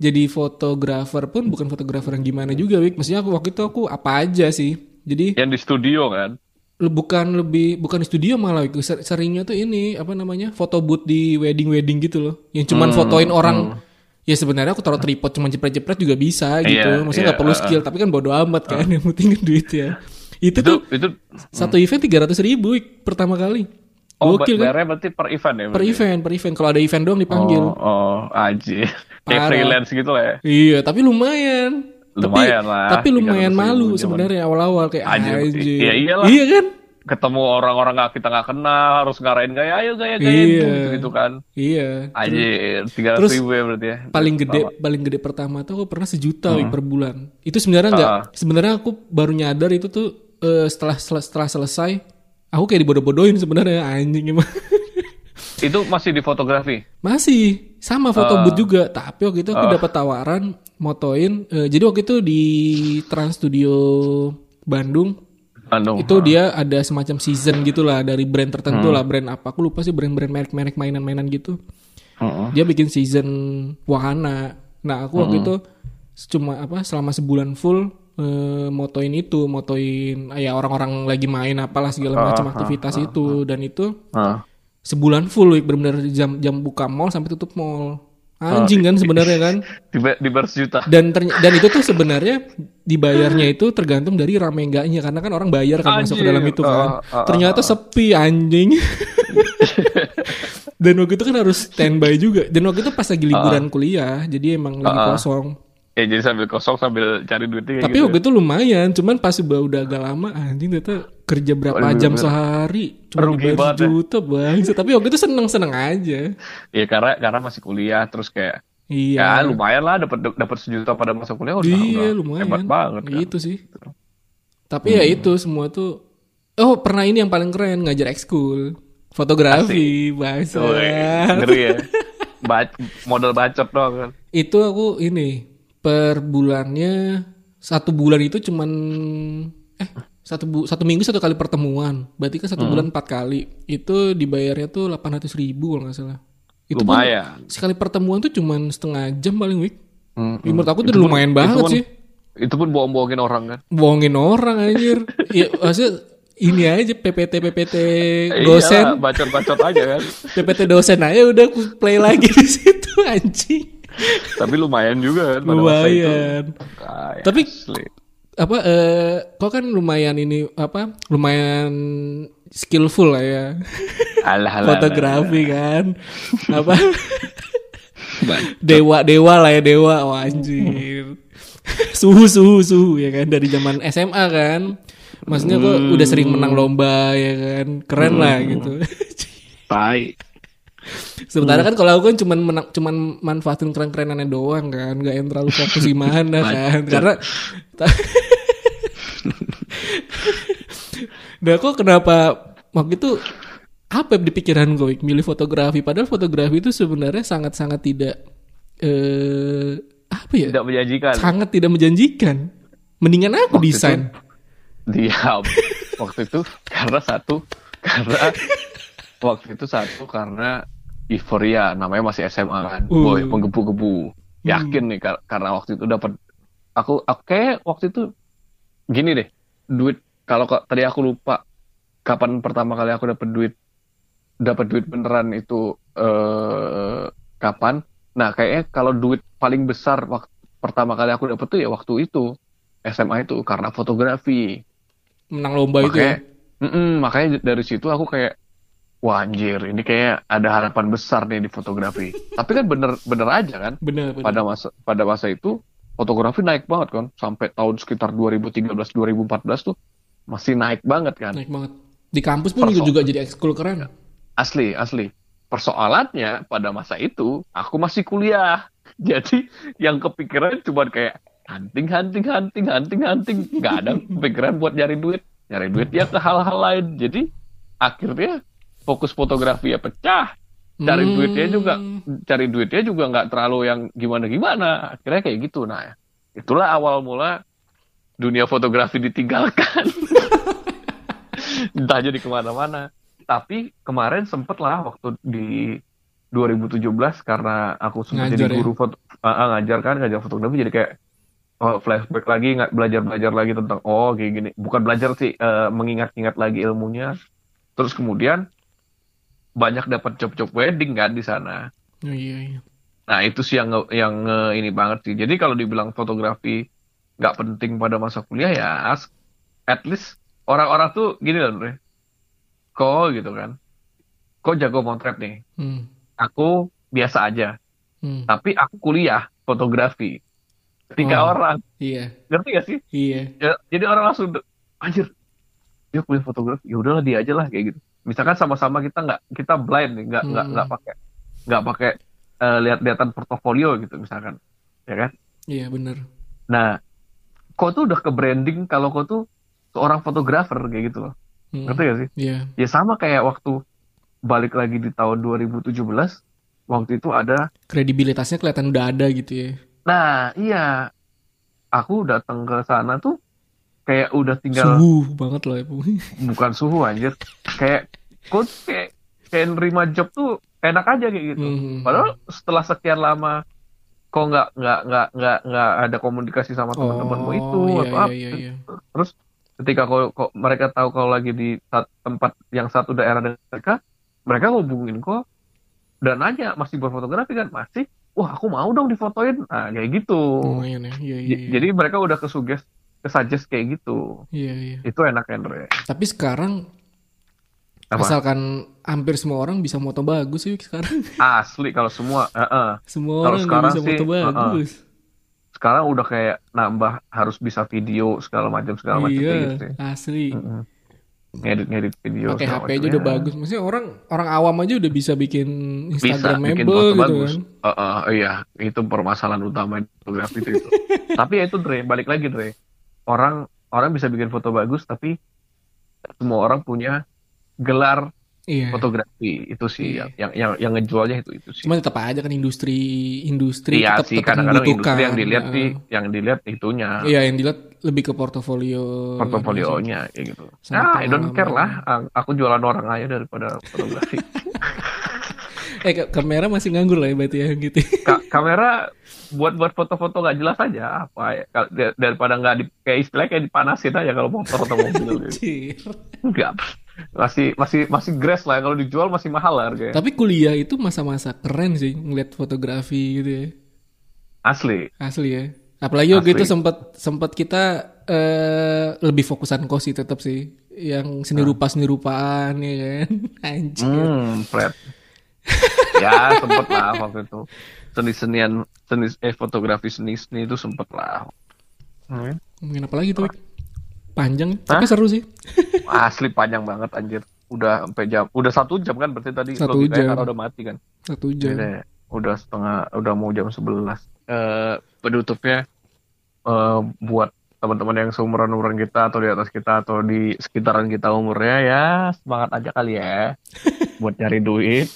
jadi fotografer pun bukan fotografer yang gimana juga Wik maksudnya aku waktu itu aku apa aja sih jadi Yang di studio kan? Bukan lebih bukan di studio malah seringnya tuh ini apa namanya foto booth di wedding wedding gitu loh. Yang cuman Hmm, fotoin orang. ya sebenarnya aku taruh tripod cuma jepret-jepret juga bisa gitu. Iya, maksudnya nggak iya, perlu uh, skill tapi kan bodo amat kan yang penting kan duit ya. Itu, Itu tuh itu satu event tiga ratus ribu pertama kali. Oh gokil kan? berarti per event ya? per berarti? event per event. Kalau ada event doang dipanggil. Oh, oh anjir. Kayak freelance gitu lah ya. iya tapi lumayan Lumayan tapi, lah, tapi lumayan 300.000 malu sebenarnya awal-awal kayak Anjir, anjir. iya iyalah. iya kan Ketemu orang-orang nggak kita nggak kenal, harus ngarahin gaya, ayo gaya gaya Iya. gitu, gitu kan. iya Anjir, tiga ratus ribu ya berarti ya. paling gede paling gede pertama tuh aku pernah sejuta Wik, per bulan itu sebenarnya nggak Ah. sebenarnya aku baru nyadar itu tuh eh, setelah setelah selesai aku kayak dibodoh-bodohin sebenarnya anjing emang Itu masih di fotografi. Masih sama foto Ah. booth juga, tapi waktu itu aku Ah. dapat tawaran motoin. eh, jadi waktu itu di Trans Studio Bandung Bandung. itu dia ada semacam season gitulah dari brand tertentu Hmm. lah, brand apa? Aku lupa sih brand-brand merek-merek mainan-mainan gitu. Heeh. Dia bikin season wahana. Nah aku waktu Hmm. itu cuma apa selama sebulan full motoin itu, motoin ya orang-orang lagi main apalah segala macam Ah, aktivitas itu dan itu Ah. Sebulan full week benar-benar jam jam buka mall sampai tutup mall. Anjing kan sebenarnya kan. Di, di ber juta. dan dan itu tuh sebenarnya dibayarnya itu tergantung dari rame enggaknya. Karena kan orang bayar kan masuk ke Anjing. dalam itu kan. Ah, ah, ah, ternyata sepi anjing. Dan waktu itu kan harus standby juga. Dan waktu itu pas lagi liburan kuliah jadi emang lagi kosong Ya jadi sambil kosong sambil cari duitnya tapi gitu. waktu itu lumayan cuman pas udah udah agak lama anjing ternyata kerja berapa Waduh, jam bener. sehari cuma Rugi dibayar banget ya. bang tapi waktu itu seneng seneng aja Ya karena karena masih kuliah terus kayak iya ya lumayan lah dapat dapat sejuta pada masa kuliah udah, Iya udah lumayan. hebat banget kan. Gitu sih. Tapi ya itu semua tuh. Oh pernah ini yang paling keren ngajar ekskul fotografi bahasa. Ngeri ya. Ba- modal bacot doang kan. itu aku ini per bulannya satu bulan itu cuman eh satu bu, satu minggu satu kali pertemuan. Berarti kan Hmm. satu bulan empat kali. Itu dibayarnya tuh 800 ribu kalau nggak salah. Itu pun Lumayan. sekali pertemuan tuh cuman setengah jam paling week. Hmm, menurut aku Itu tuh pun- lumayan itu banget pun- sih. Itu pun bohong-bohongin orang kan. bohongin orang anjir. ya maksudnya ini aja PPT PPT Iya, dosen, bacot-bacot aja kan. PPT dosen aja udah aku play lagi di situ anjing. Tapi lumayan juga kan pada masa itu. Lumayan. Kayak Tapi asli. apa eh kok kan lumayan ini apa? Lumayan skillful lah ya. alah alah. Fotografi kan. apa? dewa dewa lah ya dewa oh, anjir. suhu suhu suhu ya kan dari zaman SMA kan. Maksudnya kok udah sering menang lomba ya kan. Keren lah gitu. Tai. Sementara kan kalau aku kan cuman menang, cuman manfaatin keren-kerenannya doang kan, nggak yang terlalu fokus gimana kan. Karena Nah kok kenapa waktu itu apa di pikiran gue milih fotografi padahal fotografi itu sebenarnya sangat-sangat tidak eh apa ya? Tidak menjanjikan. Sangat tidak menjanjikan. Mendingan aku Waktu desain. Diam. waktu itu karena satu karena waktu itu satu karena euforia namanya masih SMA kan. Uh. Boy, menggebu-gebu. Yakin nih kar- karena waktu itu dapat aku aku kayak waktu itu gini deh. Duit kalau tadi aku lupa kapan pertama kali aku dapat duit dapat duit beneran itu eh kapan? Nah, kayaknya kalau duit paling besar waktu pertama kali aku dapat tuh ya waktu itu SMA itu karena fotografi. Menang lomba itu ya. Makanya, Mm-mm, makanya dari situ aku kayak wah anjir ini kayak ada harapan besar nih di fotografi. Tapi kan bener bener aja kan Bener, bener. pada masa pada masa itu fotografi naik banget kan sampai tahun sekitar 2013 2014 tuh masih naik banget kan. Naik banget. Di kampus pun juga, Perso- juga jadi ekskul keren. Asli, asli. Persoalannya pada masa itu aku masih kuliah. Jadi yang kepikiran cuma kayak hunting, hunting, hunting, hunting, hunting. Nggak ada kepikiran buat nyari duit. Nyari duit ya ke hal-hal lain. Jadi akhirnya fokus fotografi ya pecah. Cari Hmm. duitnya juga, cari duitnya juga nggak terlalu yang gimana-gimana. Akhirnya kayak gitu. Nah, itulah awal mula dunia fotografi ditinggalkan. Entah jadi ke mana-mana. Tapi kemarin sempet lah waktu di 2017 karena aku sempat Ngajar jadi ya? guru foto, ah, ah, ngajar kan ngajar fotografi jadi kayak oh, flashback lagi nggak belajar belajar lagi tentang oh kayak gini bukan belajar sih eh, mengingat-ingat lagi ilmunya terus kemudian banyak dapat job-job wedding kan di sana Oh, iya, iya. Nah itu sih yang yang ini banget sih. Jadi kalau dibilang fotografi nggak penting pada masa kuliah ya, at least orang-orang tuh gini loh, Andre. Kok gitu kan? Kok jago motret nih? Hmm. Aku biasa aja, Hmm. tapi aku kuliah fotografi. Tiga Oh. orang, Iya, ngerti gak sih? iya. Ya, jadi orang langsung, anjir, dia kuliah fotografi, ya udahlah dia aja lah kayak gitu. Misalkan sama-sama kita nggak kita blind nih, nggak nggak Hmm. nggak pakai nggak pakai eh, lihat-lihatan portofolio gitu misalkan, ya kan? Iya, bener. Nah, kau tuh udah ke branding kalau kau tuh seorang fotografer kayak gitu loh. Hmm. Ngerti gak sih? Iya. Ya sama kayak waktu balik lagi di tahun 2017 waktu itu ada Kredibilitasnya kelihatan udah ada gitu ya. nah iya aku datang ke sana tuh kayak udah tinggal Suhu banget loh ya. Bu. bukan suhu anjir kayak kok kayak kayak nerima job tuh enak aja kayak gitu Hmm. padahal setelah sekian lama kok nggak nggak nggak nggak nggak ada komunikasi sama teman-temanmu itu iya, atau iya, apa iya, iya. terus ketika kau, kau- mereka tahu kau lagi di tempat yang satu daerah dengan mereka mereka hubungin kau dan nanya masih buat fotografi kan masih wah aku mau dong difotoin nah kayak gitu ya. Iya, iya, J- iya. jadi mereka udah kesuges kesuggest kayak gitu Iya, iya. itu enak Andre Tapi sekarang Apa? asalkan hampir semua orang bisa moto bagus sih sekarang. asli kalau semua eh, eh. Semua Kalau orang udah sekarang bisa sih, moto bagus. sekarang udah kayak nambah harus bisa video segala macam segala macam Iya, gitu sih. asli. Mm-mm. ngedit ngedit video Pakai HP aja udah Ya, bagus. Maksudnya orang orang awam aja udah bisa bikin bisa bikin gitu bagus kan. Eh, eh, iya itu permasalahan utama fotografi itu, itu. tapi ya itu Dre balik lagi Dre orang orang bisa bikin foto bagus tapi semua orang punya gelar Iya. fotografi itu sih Iya. yang yang yang ngejualnya itu itu sih Cuma tetap aja kan industri industri iya tetap sih tetap kadang-kadang industri yang dilihat Nah, sih yang dilihat itunya Iya, yang dilihat lebih ke portofolio. portofolionya kayak gitu nah I don't care lah aku jualan orang aja daripada fotografi Eh, ke- kamera masih nganggur lah ya berarti ya gitu. Ka- kamera buat buat foto-foto nggak jelas aja apa ya daripada nggak di kayak istilahnya kayak dipanasin aja kalau motor atau mobil gitu. Anjir. Masih masih masih grass lah kalau dijual masih mahal lah harganya. Tapi kuliah itu masa-masa keren sih ngeliat fotografi gitu ya. Asli. Asli ya. Apalagi waktu Asli. itu sempat sempat kita eh, lebih fokusan kok sih tetap sih. Yang seni rupa seni rupaan ya kan. Anjir. Hmm, Fred. ya sempet lah waktu itu. Seni-senian seni eh fotografi seni-seni itu sempet lah. Hmm. Mungkin apa lagi tuh? Panjang, tapi seru sih. Asli panjang banget anjir. Udah sampai jam. Udah satu jam kan berarti tadi Satu jam. karena udah mati kan. Satu jam. Udah, udah setengah, udah mau jam 11. Eh penutupnya eh buat teman-teman yang seumuran-umuran kita atau di atas kita atau di sekitaran kita umurnya ya semangat aja kali ya buat cari duit.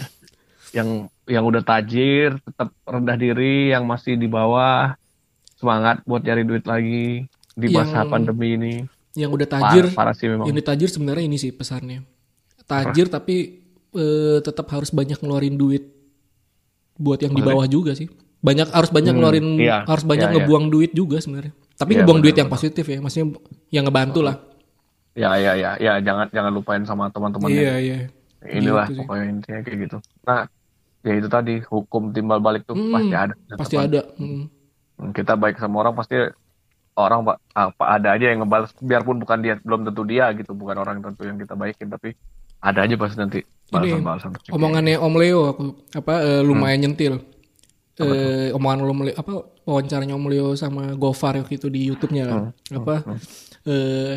Yang yang udah tajir tetap rendah diri, yang masih di bawah semangat buat cari duit lagi di masa Yang- pandemi ini. Yang udah tajir, Parah, parah sih memang. yang tajir sebenarnya ini sih pesannya. Tajir tapi eh, tetap harus banyak ngeluarin duit buat yang di bawah juga sih. Banyak harus banyak Hmm, ngeluarin iya, harus banyak iya, iya. ngebuang duit juga sebenarnya. Tapi Iya, ngebuang duit benar, yang positif ya, maksudnya yang ngebantu lah. Ya ya ya ya jangan jangan lupain sama teman-teman Iya, iya. inilah Gitu pokoknya intinya kayak gitu. Nah, ya itu tadi hukum timbal balik tuh Hmm, pasti ada. Pasti ada. Hmm. Kita baik sama orang pasti orang pak apa ada aja yang ngebalas biarpun bukan dia belum tentu dia gitu bukan orang tentu yang kita baikin tapi ada aja pasti nanti balasan-balasan. Omongannya Om Leo aku apa eh, lumayan Hmm. nyentil. Eh omongan Om Leo apa wawancaranya Om Leo sama Gofar waktu itu di YouTube-nya kan. Hmm. Apa eh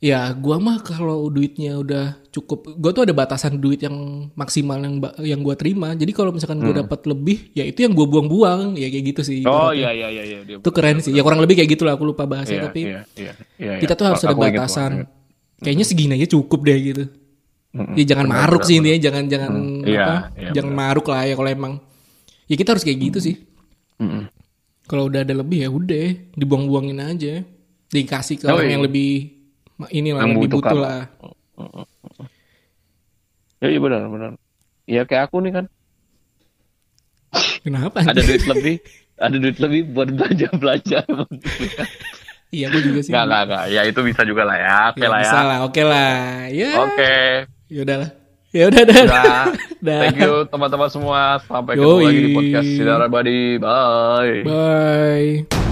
ya gua mah kalau duitnya udah cukup gua tuh ada batasan duit yang maksimal yang yang gua terima. Jadi kalau misalkan gua dapat lebih ya itu yang gua buang-buang ya kayak gitu sih. Hmm. Oh iya iya iya iya. Itu keren sih. Ya kurang lebih kayak gitulah aku lupa bahasanya Iya, tapi iya, iya, iya, kita tuh harus Aku ada aku batasan. inget. Kayaknya segini aja cukup deh gitu. Mm-mm. Ya jangan Benar, maruk benar, sih intinya jangan jangan Hmm, iya, apa? iya, jangan maruk lah ya kalau emang. Ya kita harus kayak gitu sih. Mm-mm. Kalau udah ada lebih ya udah dibuang-buangin aja. Dikasih ke Oh, orang iya. yang lebih inilah Yang yang lebih membutuhkan. butuh lah. Ya iya benar benar. Ya kayak aku nih kan Kenapa? ada duit lebih, ada duit lebih buat belanja belanja. iya aku juga sih. Enggak enggak enggak. Ya itu bisa juga lah ya. Oke Ya, lah ya. bisa lah, oke lah. Ya. Oke. Ya udahlah. Ya udah dah. Thank you teman-teman semua. Sampai ketemu Yoi. lagi di podcast Sinar Abadi. Bye. Bye.